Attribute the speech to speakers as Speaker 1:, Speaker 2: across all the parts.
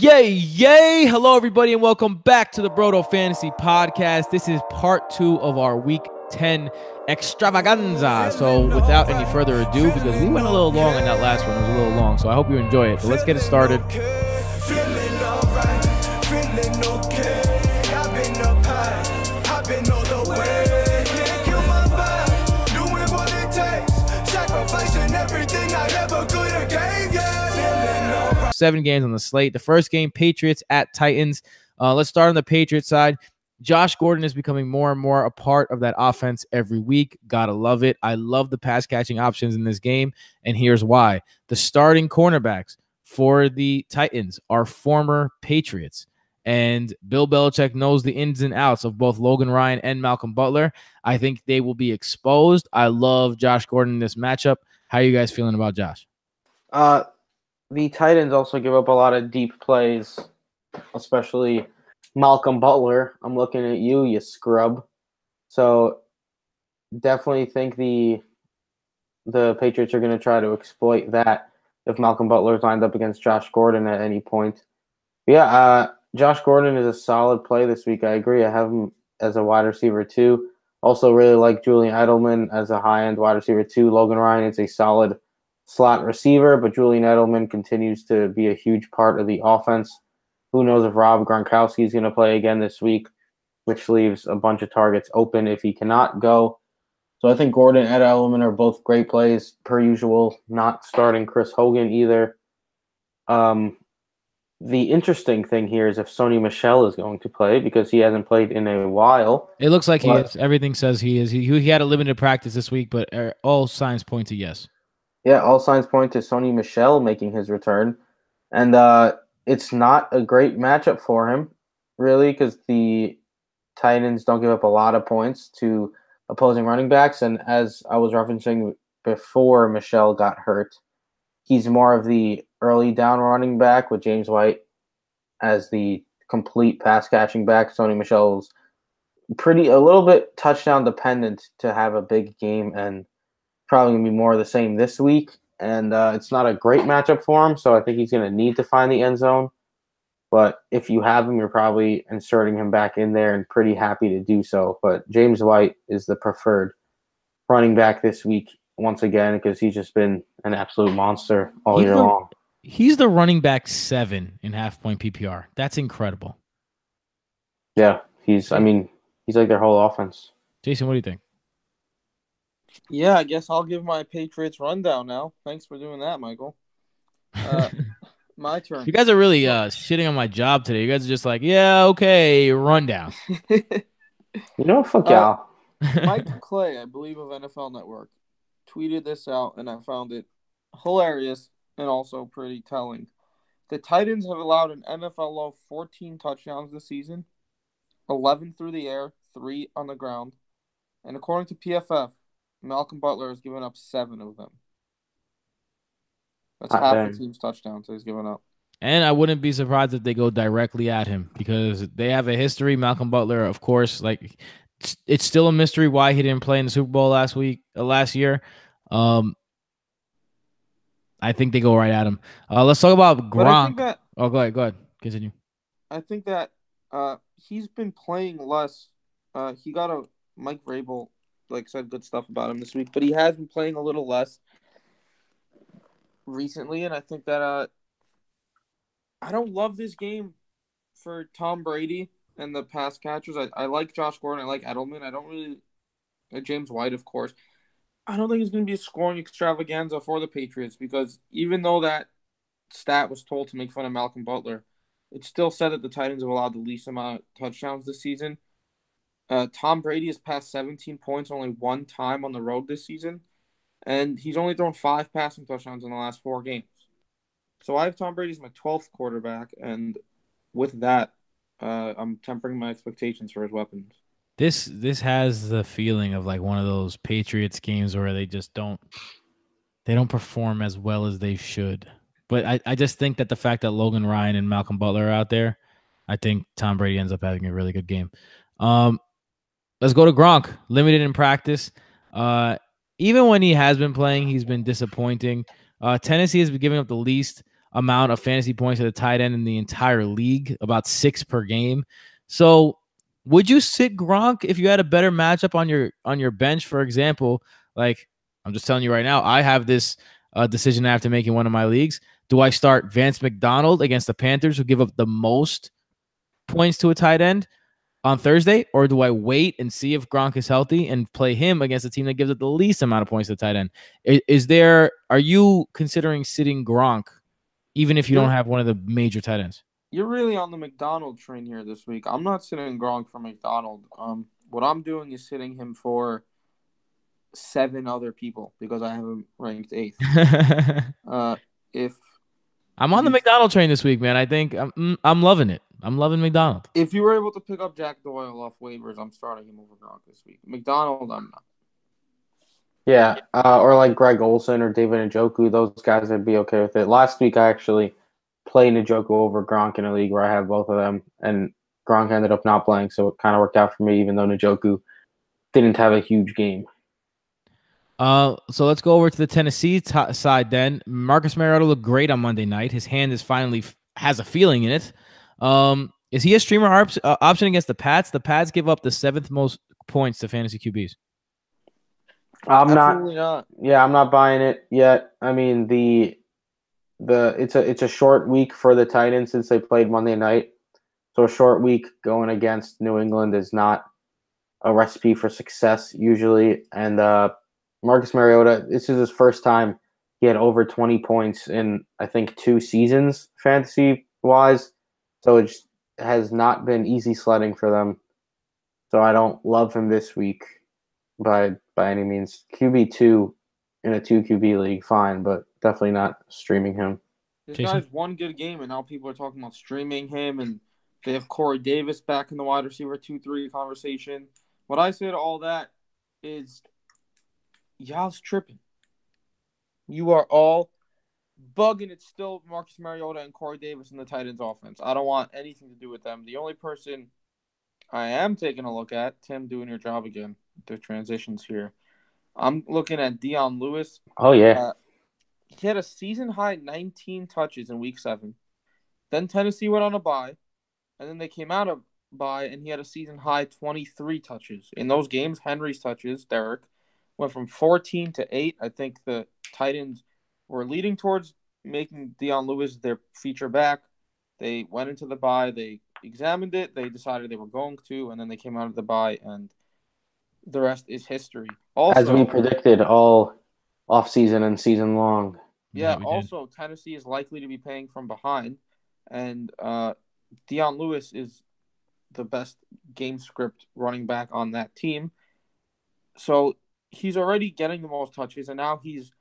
Speaker 1: Yay, yay. Hello, everybody, and welcome back to the Broto Fantasy Podcast. This is part two of our week 10 extravaganza. So, without any further ado, because we went a little long on that last one, it was a little long. So, I hope you enjoy it. But let's get it started. Seven games on the slate. The first game, Patriots at Titans. Uh, let's start on the Patriots side. Josh Gordon is becoming more and more a part of that offense every week. Gotta love it. I love the pass catching options in this game, and here's why: the starting cornerbacks for the Titans are former Patriots. And Bill Belichick knows the ins and outs of both Logan Ryan and Malcolm Butler. I think they will be exposed. I love Josh Gordon in this matchup. How are you guys feeling about Josh?
Speaker 2: Uh, the Titans also give up a lot of deep plays, especially Malcolm Butler. I'm looking at you, you scrub. So definitely think the the Patriots are going to try to exploit that if Malcolm Butler is lined up against Josh Gordon at any point. Yeah, uh, Josh Gordon is a solid play this week. I agree. I have him as a wide receiver too. Also, really like Julian Edelman as a high end wide receiver too. Logan Ryan is a solid slot receiver, but Julian Edelman continues to be a huge part of the offense. Who knows if Rob Gronkowski is going to play again this week, which leaves a bunch of targets open if he cannot go. So I think Gordon and Edelman are both great plays per usual. Not starting Chris Hogan either. Um, the interesting thing here is if Sony Michel is going to play because he hasn't played in a while.
Speaker 1: It looks like he is. Everything says he is. He, he had a limited practice this week, but uh, all signs point to yes.
Speaker 2: Yeah, all signs point to Sony Michel making his return. And uh, it's not a great matchup for him, really, because the Titans don't give up a lot of points to opposing running backs. And as I was referencing before Michel got hurt, he's more of the early down running back with James White as the complete pass catching back. Sony Michel's pretty a little bit touchdown dependent to have a big game and probably gonna be more of the same this week. And uh, it's not a great matchup for him, so I think he's gonna need to find the end zone. But if you have him, you're probably inserting him back in there and pretty happy to do so. But James White is the preferred running back this week once again because he's just been an absolute monster all
Speaker 1: He's
Speaker 2: year
Speaker 1: the-
Speaker 2: long.
Speaker 1: He's the running back seven in half point PPR. That's incredible.
Speaker 2: Yeah, he's. I mean, he's like their whole offense.
Speaker 1: Jason, what do you think?
Speaker 3: Yeah, I guess I'll give my Patriots rundown now. Thanks for doing that, Michael. Uh, my turn.
Speaker 1: you guys are really uh, shitting on my job today. You guys are just like, yeah, okay, rundown.
Speaker 2: You know, what? fuck
Speaker 3: Uh,
Speaker 2: y'all.
Speaker 3: Mike Clay, I believe of NFL Network, tweeted this out, and I found it hilarious and also pretty telling. The Titans have allowed an NFL low 14 touchdowns this season, 11 through the air, three on the ground, and according to PFF, Malcolm Butler has given up seven of them. That's
Speaker 2: Hot
Speaker 3: half
Speaker 2: damn.
Speaker 3: the team's touchdowns he's given up.
Speaker 1: And I wouldn't be surprised if they go directly at him because they have a history. Malcolm Butler, of course, like it's, it's still a mystery why he didn't play in the Super Bowl last week, uh, last year. Um, I think they go right at him. Uh, let's talk about
Speaker 3: But I think
Speaker 1: Gronk.
Speaker 3: that
Speaker 1: Oh, go ahead, go ahead, continue.
Speaker 3: I think that uh, he's been playing less. Uh, he got a Mike Vrabel like said good stuff about him this week, but he has been playing a little less recently, and I think that uh, I don't love this game for Tom Brady and the pass catchers. I, I like Josh Gordon, I like Edelman. I don't really uh, James White, of course. I don't think it's going to be a scoring extravaganza for the Patriots because even though that stat was told to make fun of Malcolm Butler, it's still said that the Titans have allowed the least amount of touchdowns this season. Uh, Tom Brady has passed 17 points only one time on the road this season, and he's only thrown five passing touchdowns in the last four games. So I have Tom Brady as my 12th quarterback, and with that, uh, I'm tempering my expectations for his weapons.
Speaker 1: This this has the feeling of like one of those Patriots games where they just don't they don't perform as well as they should. But I, I just think that the fact that Logan Ryan and Malcolm Butler are out there, I think Tom Brady ends up having a really good game. Um, let's go to Gronk, limited in practice. Uh, even when he has been playing, he's been disappointing. Uh, Tennessee has been giving up the least amount of fantasy points at the tight end in the entire league, about six per game. So would you sit Gronk if you had a better matchup on your on your bench, for example? Like I'm just telling you right now, I have this uh, decision I have to make in one of my leagues. Do I start Vance McDonald against the Panthers, who give up the most points to a tight end on Thursday, or do I wait and see if Gronk is healthy and play him against a team that gives up the least amount of points to the tight end? Is, is there? Are you considering sitting Gronk, even if you don't have one of the major tight ends?
Speaker 3: You're really on the McDonald train here this week. I'm not sitting Gronk for McDonald. Um, what I'm doing is sitting him for seven other people because I have him ranked eighth. Uh, if
Speaker 1: I'm on the McDonald train this week, man. I think I'm mm, I'm loving it. I'm loving McDonald.
Speaker 3: if you were able to pick up Jack Doyle off waivers, I'm starting him over Gronk this week. McDonald, I'm not.
Speaker 2: Yeah, uh, or like Greg Olsen or David Njoku, those guys would be okay with it. Last week, I actually played Njoku over Gronk in a league where I have both of them, and Gronk ended up not playing, so it kind of worked out for me, even though Njoku didn't have a huge game.
Speaker 1: Uh, so let's go over to the Tennessee t- side then. Marcus Mariota looked great on Monday night. His hand is finally f- has a feeling in it. Um, is he a streamer op- uh, option against the Pats? The Pats give up the seventh most points to fantasy QBs.
Speaker 2: I'm not.
Speaker 3: Absolutely not.
Speaker 2: Yeah, I'm not buying it yet. I mean the the it's a it's a short week for the Titans since they played Monday night. So a short week going against New England is not a recipe for success usually. And uh, Marcus Mariota, this is his first time he had over 20 points in I think two seasons fantasy wise. So it has not been easy sledding for them. So I don't love him this week by by any means. QB two in a two QB league, fine, but definitely not streaming him.
Speaker 3: This
Speaker 1: Jason?
Speaker 3: guy's one good game, and now people are talking about streaming him, and they have Corey Davis back in the wide receiver two three conversation. What I say to all that is, y'all's tripping. You are all bugging. It's still Marcus Mariota and Corey Davis in the Titans offense. I don't want anything to do with them. The only person I am taking a look at, Tim, doing your job again. The transitions here. I'm looking at Dion Lewis.
Speaker 2: Oh yeah.
Speaker 3: Uh, he had a season high 19 touches in week seven. Then Tennessee went on a bye, and then they came out of bye, and he had a season high 23 touches. In those games, Henry's touches, Derrick, went from 14 to 8. I think the Titans were leading towards making Dion Lewis their feature back. They went into the bye, they examined it, they decided they were going to, and then they came out of the bye, and the rest is history. Also,
Speaker 2: As we predicted all off season and season long.
Speaker 3: Yeah,
Speaker 1: we did.
Speaker 3: also Tennessee is likely to be paying from behind, and uh, Dion Lewis is the best game script running back on that team. So he's already getting the most touches, and now he's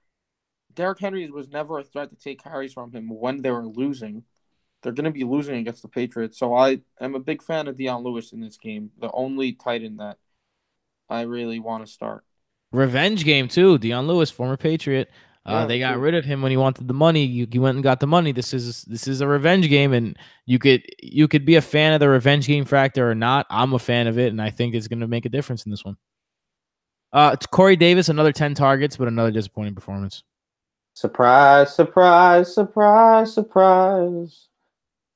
Speaker 3: Derrick Henry was never a threat to take carries from him when they were losing. They're going to be losing against the Patriots, so I am a big fan of Dion Lewis in this game. The only tight end that I really want to start.
Speaker 1: Revenge game too. Dion Lewis, former Patriot. Uh,
Speaker 3: Yeah,
Speaker 1: they got
Speaker 3: true.
Speaker 1: rid of him when he wanted the money. You, you went and got the money. This is this is a revenge game, and you could you could be a fan of the revenge game factor or not. I'm a fan of it, and I think it's going to make a difference in this one. Uh, it's Corey Davis, another ten targets, but another disappointing performance.
Speaker 2: Surprise, surprise, surprise, surprise.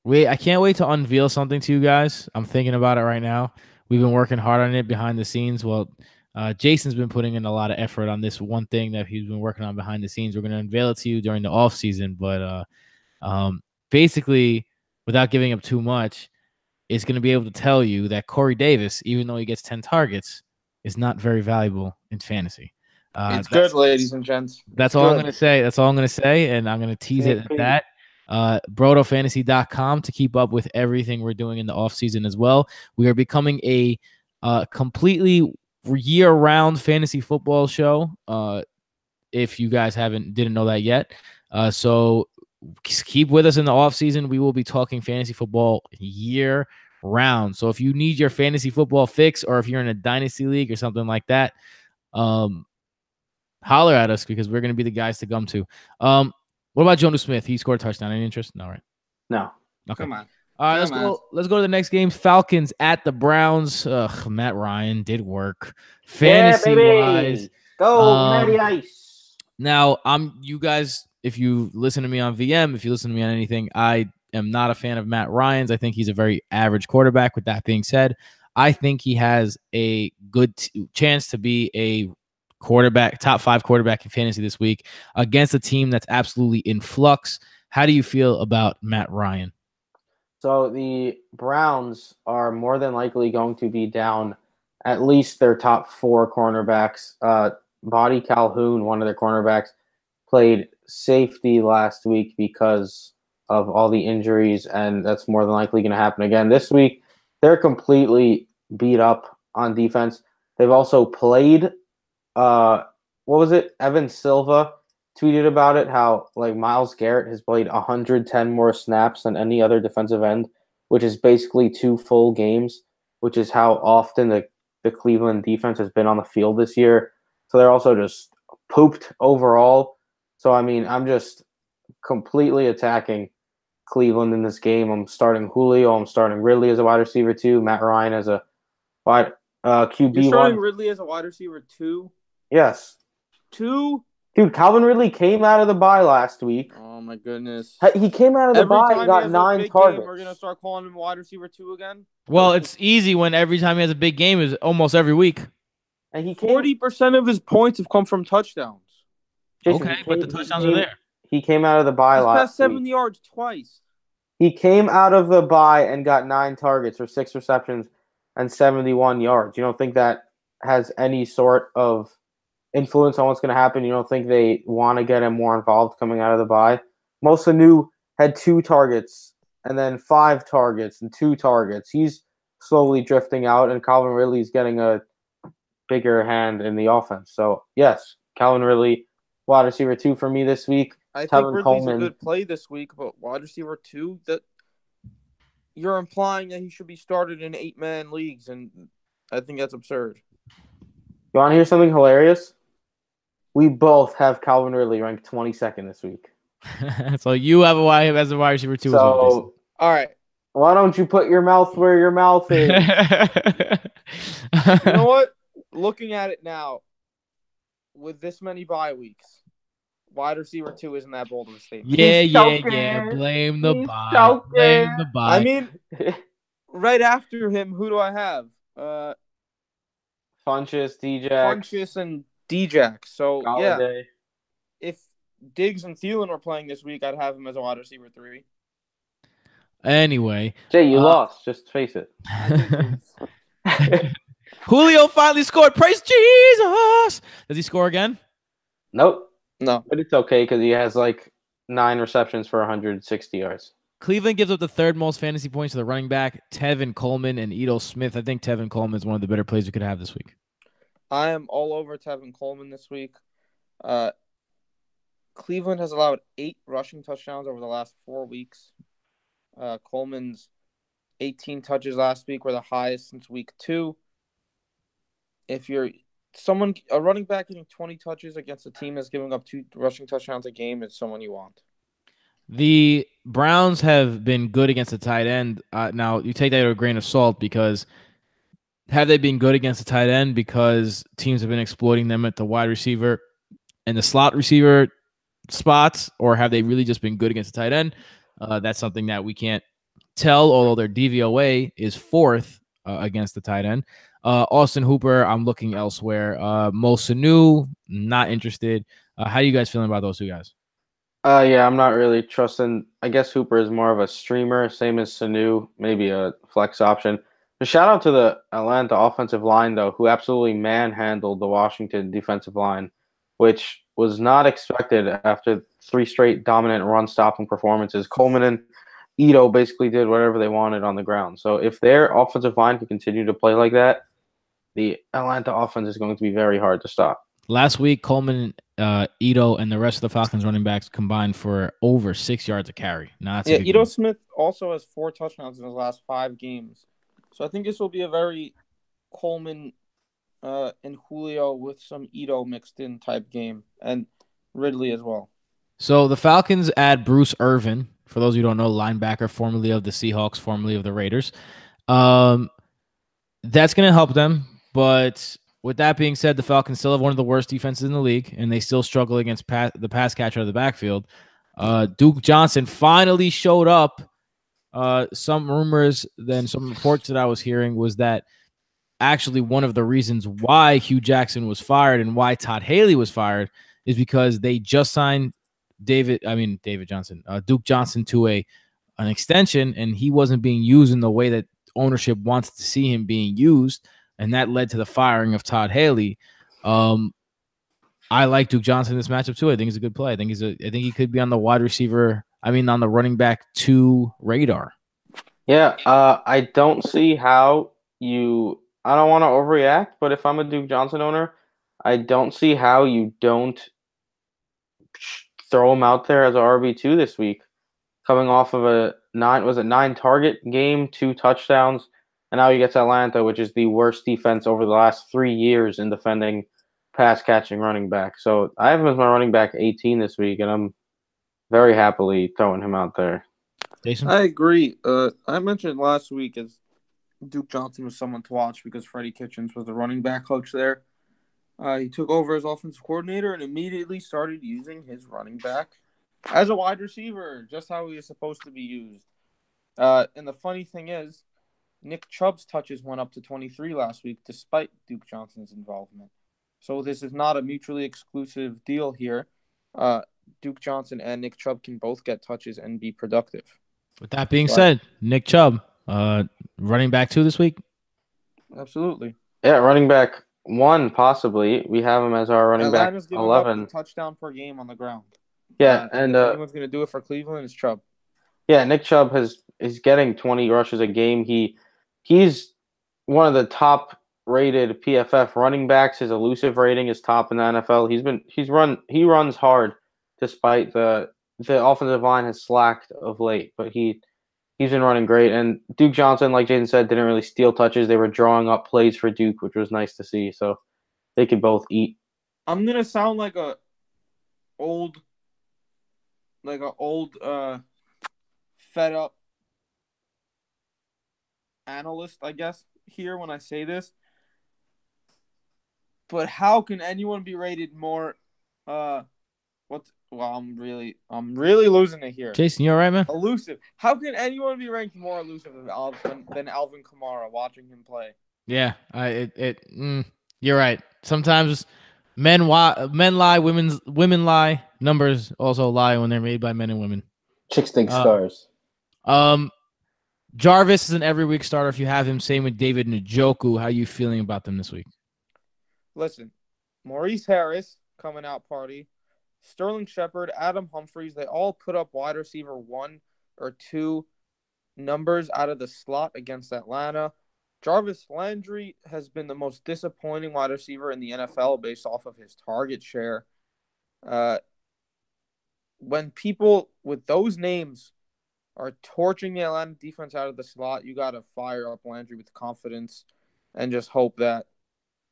Speaker 1: Wait, I can't wait to unveil something to you guys. I'm thinking about it right now. We've been working hard on it behind the scenes. Well, uh, Jason's been putting in a lot of effort on this one thing that he's been working on behind the scenes. We're going to unveil it to you during the off season, but uh, um, basically, without giving up too much, is going to be able to tell you that Corey Davis, even though he gets 10 targets, is not very valuable in fantasy. Uh,
Speaker 3: it's good, ladies and gents.
Speaker 1: that's all I'm going to say. That's all I'm going to say. And I'm going to tease it at that. Uh, BrotoFantasy.com to keep up with everything we're doing in the off season as well. We are becoming a uh, completely year round fantasy football show. Uh, if you guys haven't didn't know that yet. Uh, so keep with us in the off season. We will be talking fantasy football year round. So if you need your fantasy football fix or if you're in a dynasty league or something like that, um, holler at us because we're going to be the guys to come to. Um, what about Jonnu Smith? He scored a touchdown. Any interest? No, right?
Speaker 2: No.
Speaker 1: Okay.
Speaker 3: Come on.
Speaker 1: All right, let's
Speaker 3: Come
Speaker 1: go. Let's go to the next game. Falcons at the Browns. Ugh, Matt Ryan did work fantasy
Speaker 2: yeah, baby.
Speaker 1: wise.
Speaker 2: Go,
Speaker 1: Um,
Speaker 2: Matty Ice.
Speaker 1: Now, I'm you guys if you listen to me on VM, if you listen to me on anything, I am not a fan of Matt Ryan's. I think he's a very average quarterback. With that being said, I think he has a good t- chance to be a quarterback, top five quarterback in fantasy this week against a team that's absolutely in flux. How do you feel about Matt Ryan?
Speaker 2: So the Browns are more than likely going to be down at least their top four cornerbacks. Uh, Boddy-Calhoun, one of their cornerbacks, played safety last week because of all the injuries, and that's more than likely going to happen again this week. They're completely beat up on defense. They've also played, uh, what was it? Evan Silva tweeted about it how like Myles Garrett has played 110 more snaps than any other defensive end, which is basically two full games, which is how often the, the Cleveland defense has been on the field this year. So they're also just pooped overall. So I mean, I'm just completely attacking Cleveland in this game. I'm starting Julio. I'm starting Ridley as a wide receiver too. Matt Ryan as a wide uh, QB
Speaker 3: You're starting
Speaker 2: one.
Speaker 3: Ridley as a wide receiver two.
Speaker 2: Yes,
Speaker 3: Two.
Speaker 2: dude. Calvin Ridley came out of the bye last week.
Speaker 3: Oh my goodness.
Speaker 2: He came out of the
Speaker 3: Every
Speaker 2: bye and got nine targets.
Speaker 3: game, we're gonna start calling him wide receiver two again.
Speaker 1: Well, it's easy when every time he has a big game is almost every week.
Speaker 2: and he.
Speaker 3: Forty percent of his points have come from touchdowns.
Speaker 2: Jason,
Speaker 1: okay,
Speaker 2: he
Speaker 1: but the touchdowns
Speaker 2: came-
Speaker 1: are there.
Speaker 2: He came out of the bye
Speaker 3: He's
Speaker 2: last
Speaker 3: passed seven
Speaker 2: week.
Speaker 3: yards twice.
Speaker 2: He came out of the bye and got nine targets or six receptions and 71 yards. You don't think that has any sort of influence on what's going to happen? You don't think they want to get him more involved coming out of the bye? Mo Sanu had two targets and then five targets and two targets. He's slowly drifting out, and Calvin Ridley's getting a bigger hand in the offense. So, yes, Calvin Ridley, wide receiver two for me this week.
Speaker 3: I think Ridley's
Speaker 2: Coleman.
Speaker 3: a good play this week, but wide receiver two, that you're implying that he should be started in eight man leagues, and I think that's absurd.
Speaker 2: You want to hear something hilarious? We both have Calvin Ridley ranked 22nd this week.
Speaker 1: so you have a wide as a wide receiver too. as well,
Speaker 2: So
Speaker 3: All right,
Speaker 2: why don't you put your mouth where your mouth is?
Speaker 3: You know what? Looking at it now, with this many bye weeks, wide receiver two isn't that bold of a statement.
Speaker 1: yeah,
Speaker 2: He's
Speaker 1: yeah,
Speaker 2: choking.
Speaker 1: yeah. Blame the
Speaker 2: He's
Speaker 1: bye.
Speaker 2: choking.
Speaker 1: Blame the bye.
Speaker 3: I mean, right after him, who do I have? Uh,
Speaker 2: Funchess, DJ,
Speaker 3: Funchess and Djax. So yeah, if Diggs and Thielen were playing this week, I'd have him as a wide receiver three.
Speaker 1: anyway,
Speaker 2: Jay, you
Speaker 1: Uh,
Speaker 2: lost. Just face it.
Speaker 1: Julio finally scored. Praise Jesus. Does he score again?
Speaker 2: Nope.
Speaker 3: No,
Speaker 2: But it's okay because he has like nine receptions for 160 yards.
Speaker 1: Cleveland gives up the third most fantasy points to the running back, Tevin Coleman and Ito Smith. I think Tevin Coleman is one of the better plays we could have this week.
Speaker 3: I am all over Tevin Coleman this week. Uh, Cleveland has allowed eight rushing touchdowns over the last four weeks. Uh, Coleman's 18 touches last week were the highest since week two. If you're someone, a running back getting 20 touches against a team that's giving up two rushing touchdowns a game is someone you want.
Speaker 1: The Browns have been good against the tight end. Uh, now you take that with a grain of salt because have they been good against the tight end because teams have been exploiting them at the wide receiver and the slot receiver spots, or have they really just been good against the tight end? Uh, that's something that we can't tell. Although their DVOA is fourth uh, against the tight end. Uh, Austin Hooper, I'm looking elsewhere. Uh, Mo Sanu, not interested. Uh, how you guys feeling about those two guys?
Speaker 2: Uh, yeah, I'm not really trusting. I guess Hooper is more of a streamer, same as Sanu, maybe a flex option. A shout out to the Atlanta offensive line, though, who absolutely manhandled the Washington defensive line, which was not expected after three straight dominant run stopping performances. Coleman and Ito basically did whatever they wanted on the ground. So if their offensive line can continue to play like that, the Atlanta offense is going to be very hard to stop.
Speaker 1: Last week, Coleman, uh, Ito, and the rest of the Falcons running backs combined for over six yards a carry. Now that's a
Speaker 3: yeah, Ito
Speaker 1: deal.
Speaker 3: Smith also has four touchdowns in his last five games. So I think this will be a very Coleman uh, and Julio with some Ito mixed in type game, and Ridley as well.
Speaker 1: So the Falcons add Bruce Irvin. For those who don't know, linebacker, formerly of the Seahawks, formerly of the Raiders. Um, that's going to help them, but with that being said, the Falcons still have one of the worst defenses in the league, and they still struggle against pa- the pass catcher of the backfield. Uh, Duke Johnson finally showed up. Uh, some rumors, then some reports that I was hearing was that actually one of the reasons why Hue Jackson was fired and why Todd Haley was fired is because they just signed David, I mean David Johnson, uh, Duke Johnson to a an extension, and he wasn't being used in the way that ownership wants to see him being used, and that led to the firing of Todd Haley. Um, I like Duke Johnson in this matchup too. I think he's a good play. I think he's a. I think he could be on the wide receiver. I mean, on the running back two radar.
Speaker 2: Yeah, uh, I don't see how you. I don't want to overreact, but if I'm a Duke Johnson owner, I don't see how you don't throw him out there as a RB two this week, coming off of a nine was it nine target game, two touchdowns, and now he gets Atlanta, which is the worst defense over the last three years in defending pass catching running back. So I have him as my running back 18 this week, and I'm very happily throwing him out there.
Speaker 1: Jason,
Speaker 3: I agree. Uh, I mentioned last week as Duke Johnson was someone to watch because Freddie Kitchens was the running back coach there. Uh, he took over as offensive coordinator and immediately started using his running back as a wide receiver, just how he is supposed to be used. Uh, and the funny thing is, Nick Chubb's touches went up to 23 last week despite Duke Johnson's involvement. So this is not a mutually exclusive deal here. Uh, Duke Johnson and Nick Chubb can both get touches and be productive.
Speaker 1: with that being
Speaker 3: Right.
Speaker 1: said, Nick Chubb, uh, running back two this week.
Speaker 3: Absolutely.
Speaker 2: Yeah, running back one possibly. We have him as our running
Speaker 3: Atlanta's
Speaker 2: back
Speaker 3: giving up
Speaker 2: eleven.
Speaker 3: a touchdown per game on the ground.
Speaker 2: Yeah,
Speaker 3: Uh,
Speaker 2: and
Speaker 3: if
Speaker 2: uh,
Speaker 3: anyone's going to do it for Cleveland, it's Chubb.
Speaker 2: yeah, Nick Chubb has is getting twenty rushes a game. He he's one of the top rated PFF running backs. His elusive rating is top in the NFL. He's been he's run he runs hard despite the the offensive line has slacked of late, but he he's been running great. And Duke Johnson, like Jason said, didn't really steal touches. They were drawing up plays for Duke, which was nice to see. So they could both eat.
Speaker 3: I'm gonna sound like a old, like a old, uh, fed up analyst, I guess, here when I say this. But how can anyone be rated more? Uh, what? Well, I'm really, I'm really losing it here.
Speaker 1: Jason, you all right, man?
Speaker 3: Elusive. How can anyone be ranked more elusive than Alvin, than Alvin Kamara watching him play?
Speaker 1: Yeah, I it, it mm, you're right. Sometimes men wi- men lie, women's women lie. Numbers also lie when they're made by men and women.
Speaker 2: Chicks think
Speaker 1: Uh,
Speaker 2: stars.
Speaker 1: Um, Jarvis is an every week starter. If you have him, same with David Njoku. How you feeling about them this week?
Speaker 3: Listen, Maurice Harris coming out party, Sterling Shepard, Adam Humphries, they all put up wide receiver one or two numbers out of the slot against Atlanta. Jarvis Landry has been the most disappointing wide receiver in the NFL based off of his target share. Uh, when people with those names are torching the Atlanta defense out of the slot, you got to fire up Landry with confidence and just hope that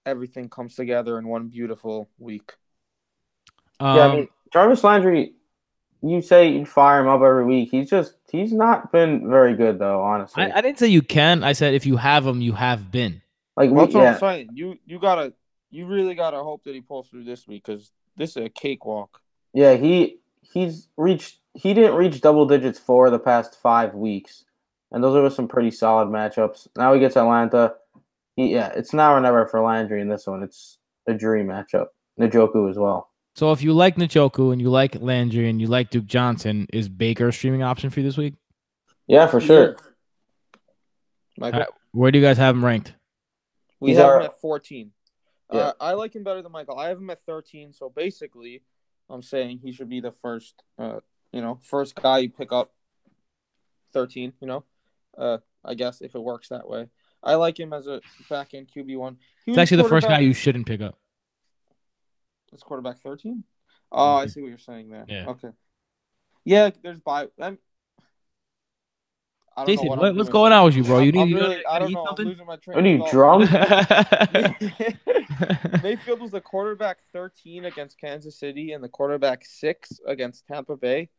Speaker 3: everything comes together in one beautiful week.
Speaker 1: Um,
Speaker 2: yeah, I mean Jarvis Landry. You say you fire him up every week. He's just he's not been very good though. Honestly,
Speaker 1: I, I didn't say you can. I said if you have him, you have been.
Speaker 2: like we,
Speaker 3: That's what
Speaker 2: yeah,
Speaker 3: I'm saying. You you gotta you really gotta hope that he pulls through this week because this is a cakewalk.
Speaker 2: yeah. He he's reached he didn't reach double digits for the past five weeks, and those are some pretty solid matchups. Now he gets Atlanta. He, yeah, it's now or never for Landry in this one. It's a dream matchup. Njoku as well.
Speaker 1: So if you like Njoku and you like Landry and you like Duke Johnson, is Baker a streaming option for you this week?
Speaker 2: Yeah, for sure.
Speaker 3: Michael,
Speaker 1: Uh, Where do you guys have him ranked?
Speaker 3: we
Speaker 2: he's
Speaker 3: have
Speaker 2: our-
Speaker 3: him at 14.
Speaker 2: Yeah.
Speaker 3: Uh, I like him better than Michael. I have him at 13. So basically, I'm saying he should be the first, uh, you know, first guy you pick up. 13. You know, uh, I guess if it works that way. I like him as a back end QB one. He
Speaker 1: It's actually the first guy you shouldn't pick up.
Speaker 3: It's quarterback 13? Oh, I see what you're saying there.
Speaker 1: Yeah.
Speaker 3: Okay. Yeah, there's by. I'm, I don't know
Speaker 1: Jason,
Speaker 3: what
Speaker 1: what, what's going on with you, bro? You need
Speaker 3: I'm
Speaker 1: you
Speaker 3: really, I don't
Speaker 1: eat
Speaker 3: know. I'm losing my train.
Speaker 2: What are you
Speaker 3: of
Speaker 2: drunk?
Speaker 3: Mayfield was the quarterback 13 against Kansas City and the quarterback six against Tampa Bay.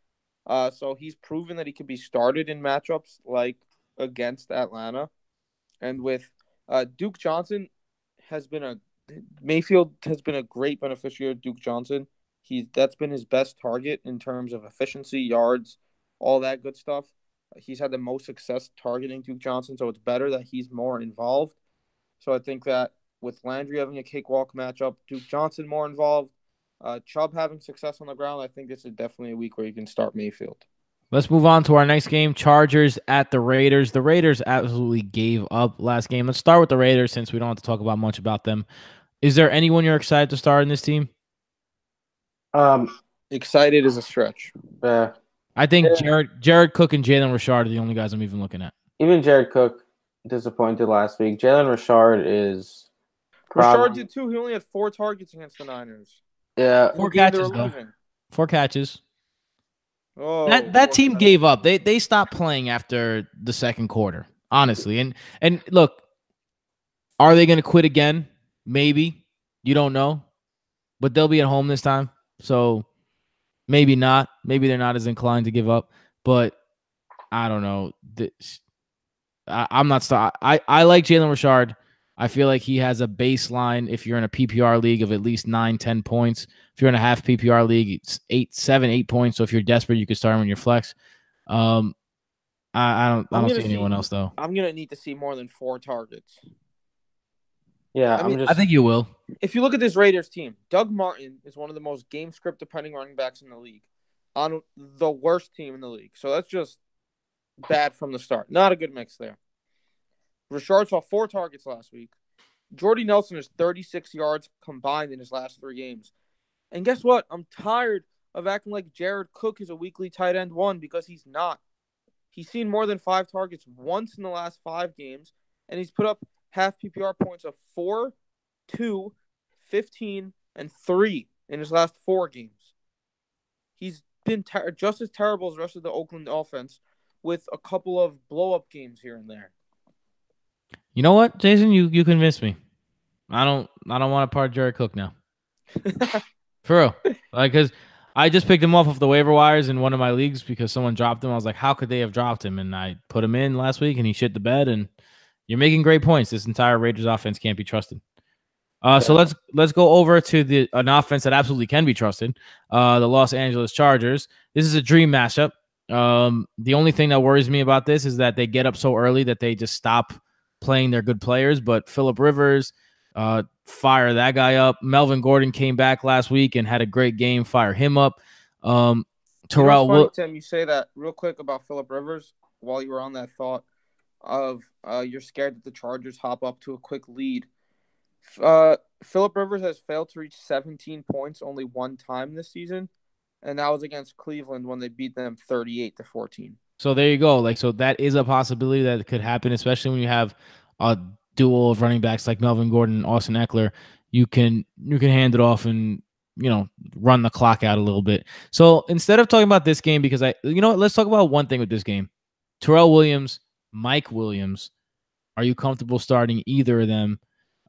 Speaker 3: Uh, so he's proven that he can be started in matchups like against Atlanta, and with uh, Duke Johnson has been a Mayfield has been a great beneficiary of Duke Johnson. He's that's been his best target in terms of efficiency, yards, all that good stuff. He's had the most success targeting Duke Johnson, so it's better that he's more involved. So I think that with Landry having a cakewalk matchup, Duke Johnson more involved, uh, Chubb having success on the ground, I think this is definitely a week where you can start Mayfield.
Speaker 1: Let's move on to our next game Chargers at the Raiders. The Raiders absolutely gave up last game. Let's start with the Raiders since we don't have to talk about much about them. Is there anyone you're excited to start in this team?
Speaker 2: Um,
Speaker 3: Excited is a stretch.
Speaker 2: uh,
Speaker 1: I think
Speaker 2: Yeah.
Speaker 1: Jared Jared Cook and Jalen Richard are the only guys I'm even looking at.
Speaker 2: even Jared Cook disappointed last week. Jalen Richard is
Speaker 3: Rashard
Speaker 2: Problem-
Speaker 3: did too. He only had four targets against the Niners.
Speaker 2: yeah.
Speaker 1: Four
Speaker 3: the
Speaker 1: catches, though.
Speaker 3: losing.
Speaker 1: Four catches.
Speaker 3: Oh,
Speaker 1: that that team
Speaker 3: guy.
Speaker 1: gave up. They they stopped playing after the second quarter, honestly. And and look, are they going to quit again? Maybe. You don't know. But they'll be at home this time. So maybe not. Maybe they're not as inclined to give up, but I don't know. This, I, I'm not st- I I like Jalen Richard. I feel like he has a baseline if you're in a PPR league of at least nine, 10 points. If you're in a half PPR league, it's eight, seven, eight points. So if you're desperate, you can start him in your flex. Um, I, I don't, I don't see anyone
Speaker 3: see-
Speaker 1: else though.
Speaker 3: I'm gonna need to see more than four targets.
Speaker 2: Yeah,
Speaker 3: I
Speaker 2: I
Speaker 3: mean,
Speaker 2: am just.
Speaker 1: I think you will.
Speaker 3: If you look at this Raiders team, Doug Martin is one of the most game script depending running backs in the league, on the worst team in the league. So that's just bad from the start. Not a good mix there. Richard saw four targets last week. Jordy Nelson is 36 yards combined in his last three games. And guess what? I'm tired of acting like Jared Cook is a weekly tight end one because he's not. He's seen more than five targets once in the last five games, and he's put up half PPR points of four, two, 15, and three in his last four games. He's been ter- just as terrible as the rest of the Oakland offense with a couple of blow up games here and there.
Speaker 1: You know what, Jason? You you convinced me. I don't I don't want to part Jared Cook now. For real. Like cuz I just picked him off of the waiver wires in one of my leagues because someone dropped him. I was like, how could they have dropped him? And I put him in last week and he shit the bed and you're making great points. This entire Raiders offense can't be trusted. Uh, so let's let's go over to the an offense that absolutely can be trusted. Uh, the Los Angeles Chargers. This is a dream matchup. Um, the only thing that worries me about this is that they get up so early that they just stop playing their good players. But Philip Rivers, uh, fire that guy up. Melvin Gordon came back last week and had a great game. Fire him up. Um,
Speaker 3: You know
Speaker 1: Terrell,
Speaker 3: funny,
Speaker 1: Wil-
Speaker 3: Tim, you say that real quick about Philip Rivers while you were on that thought of uh, you're scared that the Chargers hop up to a quick lead. Uh, Philip Rivers has failed to reach 17 points only one time this season, and that was against Cleveland when they beat them 38 to 14.
Speaker 1: So there you go. Like so that is a possibility that could happen, especially when you have a duel of running backs like Melvin Gordon and Austin Ekeler. You can you can hand it off and you know run the clock out a little bit. So instead of talking about this game, because I you know let's talk about one thing with this game. Tyrell Williams, Mike Williams. Are you comfortable starting either of them?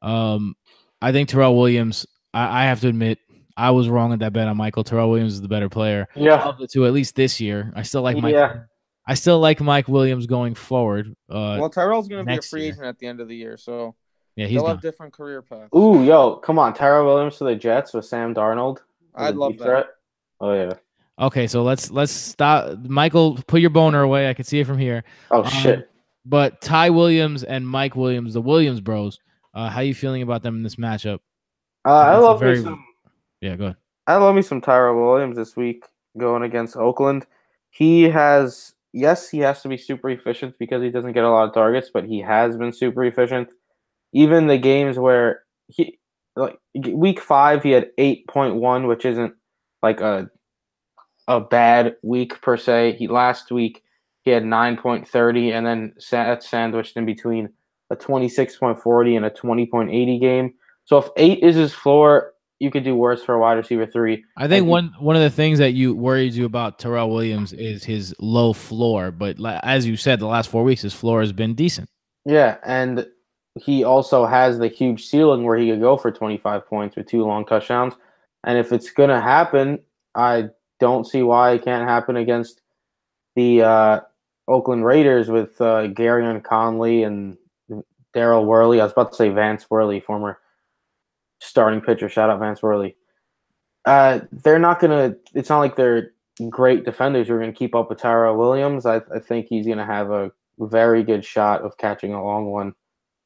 Speaker 1: Um, I think Tyrell Williams. I, I have to admit, I was wrong at that bet on Michael. Tyrell Williams is the better player
Speaker 2: yeah.
Speaker 1: of the two, at least this year. I still like Mike.
Speaker 2: Yeah.
Speaker 1: I still like Mike Williams going forward. Uh,
Speaker 3: well, Tyrell's going to be a free
Speaker 1: year.
Speaker 3: agent at the end of the year, so
Speaker 1: yeah, he's
Speaker 3: they'll have different career paths.
Speaker 2: Ooh, yo, come on, Tyrell Williams to the Jets with Sam Darnold.
Speaker 3: I'd love
Speaker 2: deep
Speaker 3: that.
Speaker 2: threat. Oh yeah.
Speaker 1: Okay, so let's let's stop. Michael, put your boner away. I can see it from here.
Speaker 2: Oh
Speaker 1: Um,
Speaker 2: shit.
Speaker 1: But Ty Williams and Mike Williams, the Williams Bros. Uh, how you feeling about them in this matchup?
Speaker 2: Uh, I love
Speaker 1: very-
Speaker 2: me some.
Speaker 1: Yeah, go ahead.
Speaker 2: I love me some Tyrell Williams this week going against Oakland. He has yes, he has to be super efficient because he doesn't get a lot of targets, but he has been super efficient. Even the games where he like week five, he had eight point one, which isn't like a a bad week per se. He last week he had nine point thirty, and then sa- that's sandwiched in between a twenty six point forty and a twenty point eighty game. So if eight is his floor, you could do worse for a wide receiver three.
Speaker 1: I think
Speaker 2: he-
Speaker 1: one one of the things that you worries you about Tyrell Williams is his low floor, but as you said, the last four weeks his floor has been decent.
Speaker 2: Yeah, and he also has the huge ceiling where he could go for 25 points with two long touchdowns. And if it's going to happen, I don't see why it can't happen against the uh, Oakland Raiders with uh, Gareon Conley and Daryl Worley. I was about to say Vance Worley, former starting pitcher. Shout out Vance Worley. Uh, they're not gonna. It's not like they're great defenders who are gonna keep up with Tyrell Williams. I, I think he's gonna have a very good shot of catching a long one.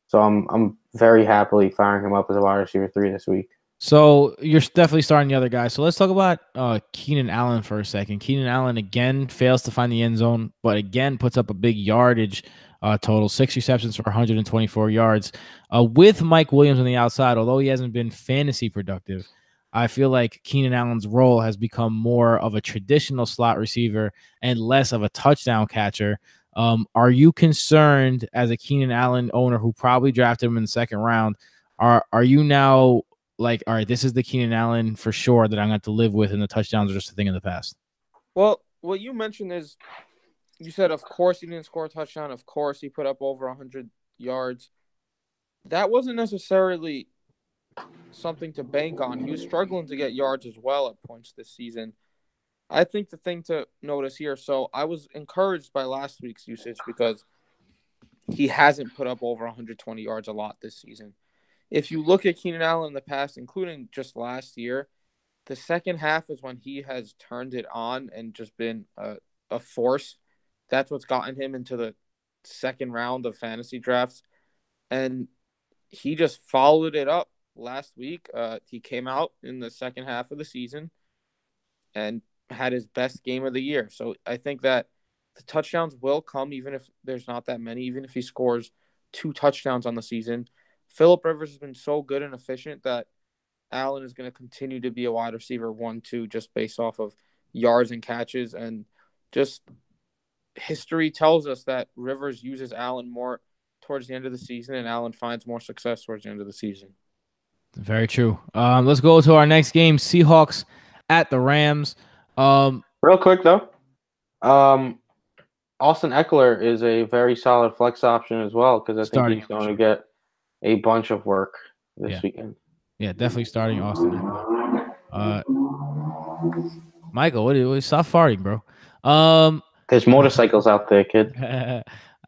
Speaker 2: So I'm I'm very happily firing him up as a wide receiver three this week.
Speaker 1: So you're definitely starting the other guy. So let's talk about uh, Keenan Allen for a second. Keenan Allen again fails to find the end zone, but again puts up a big yardage uh, total, six receptions for 124 yards. Uh, with Mike Williams on the outside, although he hasn't been fantasy productive, I feel like Keenan Allen's role has become more of a traditional slot receiver and less of a touchdown catcher. Um, are you concerned as a Keenan Allen owner who probably drafted him in the second round? Are are you now like, all right, this is the Keenan Allen for sure that I'm going to live with, and the touchdowns are just a thing in the past?
Speaker 3: Well, what you mentioned is you said, of course, he didn't score a touchdown. Of course, he put up over 100 yards. That wasn't necessarily something to bank on. He was struggling to get yards as well at points this season. I think the thing to notice here so I was encouraged by last week's usage because he hasn't put up over 120 yards a lot this season. If you look at Keenan Allen in the past, including just last year, the second half is when he has turned it on and just been a, a force. That's what's gotten him into the second round of fantasy drafts. And he just followed it up last week. Uh, he came out in the second half of the season and had his best game of the year. So I think that the touchdowns will come even if there's not that many, even if he scores two touchdowns on the season. Philip Rivers has been so good and efficient that Allen is going to continue to be a wide receiver one, two, just based off of yards and catches. And just history tells us that Rivers uses Allen more towards the end of the season, and Allen finds more success towards the end of the season.
Speaker 1: Very true. Um, let's go to our next game: Seahawks at the Rams. Um,
Speaker 2: Real quick though, um, Austin Ekeler is a very solid flex option as well because I think he's going to get a bunch of work this
Speaker 1: Yeah.
Speaker 2: weekend.
Speaker 1: yeah, definitely starting Austin. Uh, Michael, what? what stop farting, bro. Um,
Speaker 2: There's motorcycles out there, kid.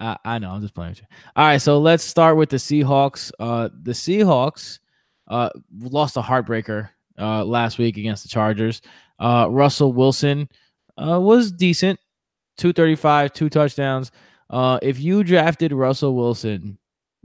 Speaker 1: I, I know. I'm just playing with you. All right, so let's start with the Seahawks. Uh, the Seahawks uh, lost a heartbreaker uh, last week against the Chargers. Uh, Russell Wilson uh, was decent, 235, two touchdowns. Uh, if you drafted Russell Wilson,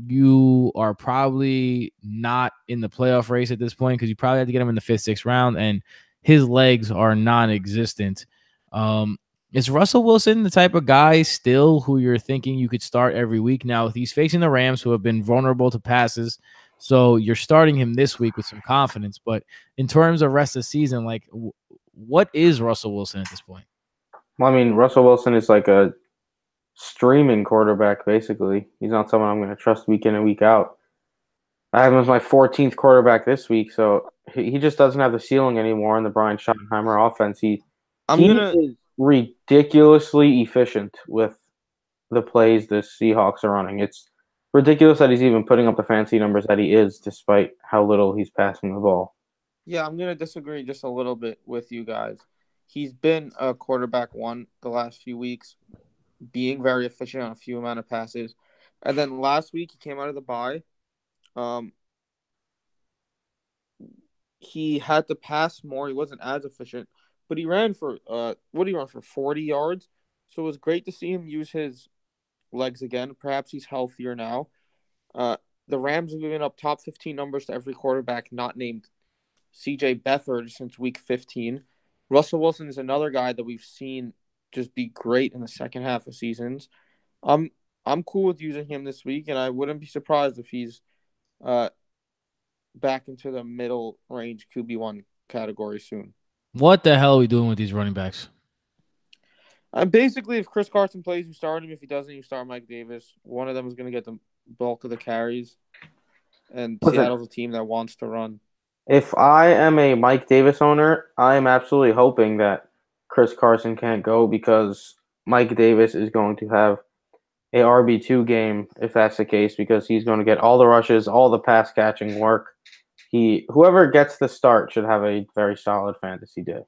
Speaker 1: you are probably not in the playoff race at this point because you probably had to get him in the fifth, sixth round, and his legs are non-existent. Um, is Russell Wilson the type of guy still who you're thinking you could start every week? Now he's facing the Rams, who have been vulnerable to passes, so you're starting him this week with some confidence. But in terms of rest of the season, like w- what is Russell Wilson at this point?
Speaker 2: Well, I mean, Russell Wilson is like a streaming quarterback, basically. He's not someone I'm going to trust week in and week out. I have him as my 14th quarterback this week, so he, he just doesn't have the ceiling anymore in the Brian Schottenheimer offense. He,
Speaker 3: I'm
Speaker 2: he
Speaker 3: gonna
Speaker 2: is ridiculously efficient with the plays the Seahawks are running. It's ridiculous that he's even putting up the fancy numbers that he is, despite how little he's passing the ball.
Speaker 3: Yeah, I'm gonna disagree just a little bit with you guys. He's been a quarterback one the last few weeks, being very efficient on a few amount of passes, and then last week he came out of the bye. Um, he had to pass more. He wasn't as efficient, but he ran for uh, what he run for forty yards? So it was great to see him use his legs again. Perhaps he's healthier now. Uh, the Rams have given up top 15 numbers to every quarterback not named CJ Beathard since week 15. Russell Wilson is another guy that we've seen just be great in the second half of seasons. I'm I'm cool with using him this week, and I wouldn't be surprised if he's uh back into the middle range QB one category soon.
Speaker 1: What the hell are we doing with these running backs?
Speaker 3: I'm basically, if Chris Carson plays, you start him. If he doesn't, you start Mike Davis. One of them is going to get the bulk of the carries, and
Speaker 2: Listen.
Speaker 3: Seattle's a team that wants to run.
Speaker 2: If I am a Mike Davis owner, I am absolutely hoping that Chris Carson can't go because Mike Davis is going to have a RB2 game if that's the case because he's going to get all the rushes, all the pass catching work. He whoever gets the start should have a very solid fantasy day.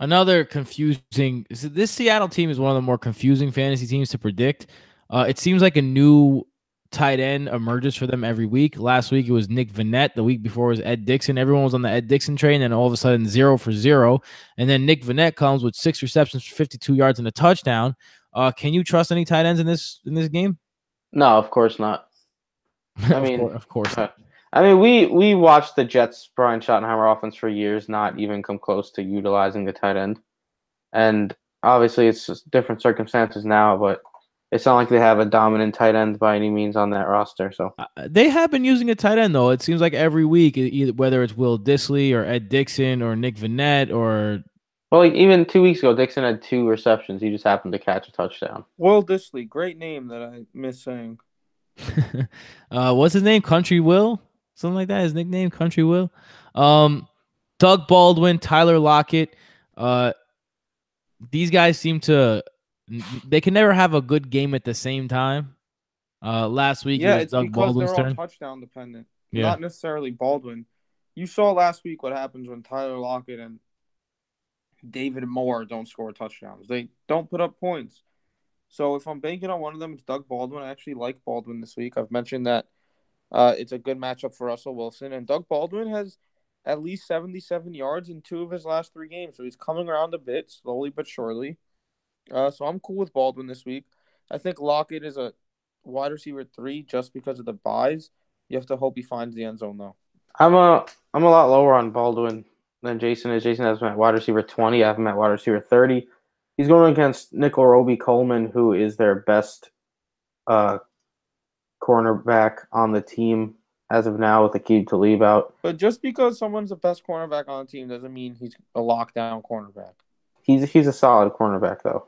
Speaker 1: Another confusing. This Seattle team is one of the more confusing fantasy teams to predict. Uh, it seems like a new tight end emerges for them every week. Last week it was Nick Vannett. The week before was Ed Dickson. Everyone was on the Ed Dickson train, and all of a sudden zero for zero. And then Nick Vannett comes with six receptions for 52 yards and a touchdown. Uh, can you trust any tight ends in this in this game?
Speaker 2: No, of course not. I mean,
Speaker 1: of course. not.
Speaker 2: I mean, we we watched the Jets Brian Schottenheimer offense for years, not even come close to utilizing the tight end. And obviously, it's different circumstances now, but it's not like they have a dominant tight end by any means on that roster. So
Speaker 1: Uh, they have been using a tight end though. It seems like every week, either whether it's Will Dissly or Ed Dickson or Nick Vannett or
Speaker 2: Well, like even two weeks ago, Dickson had two receptions. He just happened to catch a touchdown.
Speaker 3: Will Dissly, great name that I miss saying.
Speaker 1: uh, what's his name? Country Will, something like that. His nickname, Country Will. Um, Doug Baldwin, Tyler Lockett. Uh, these guys seem to they can never have a good game at the same time. Uh, last week
Speaker 3: Yeah,
Speaker 1: it was
Speaker 3: it's
Speaker 1: Doug
Speaker 3: because
Speaker 1: Baldwin's
Speaker 3: they're all
Speaker 1: turn.
Speaker 3: touchdown dependent,
Speaker 1: Yeah,
Speaker 3: not necessarily Baldwin. You saw last week what happens when Tyler Lockett and David Moore don't score touchdowns. They don't put up points. So if I'm banking on one of them, it's Doug Baldwin. I actually like Baldwin this week. I've mentioned that uh, it's a good matchup for Russell Wilson, and Doug Baldwin has at least 77 yards in two of his last three games. So he's coming around a bit, slowly but surely. Uh, so I'm cool with Baldwin this week. I think Lockett is a wide receiver three just because of the byes. You have to hope he finds the end zone though.
Speaker 2: I'm a I'm a lot lower on Baldwin than Jason is. Jason has him at wide receiver 20. I have him at wide receiver 30. He's going against Nickell Robey-Coleman, who is their best uh, cornerback on the team as of now with Aqib Talib out.
Speaker 3: But just because someone's the best cornerback on the team doesn't mean he's a lockdown cornerback.
Speaker 2: He's he's a solid cornerback though.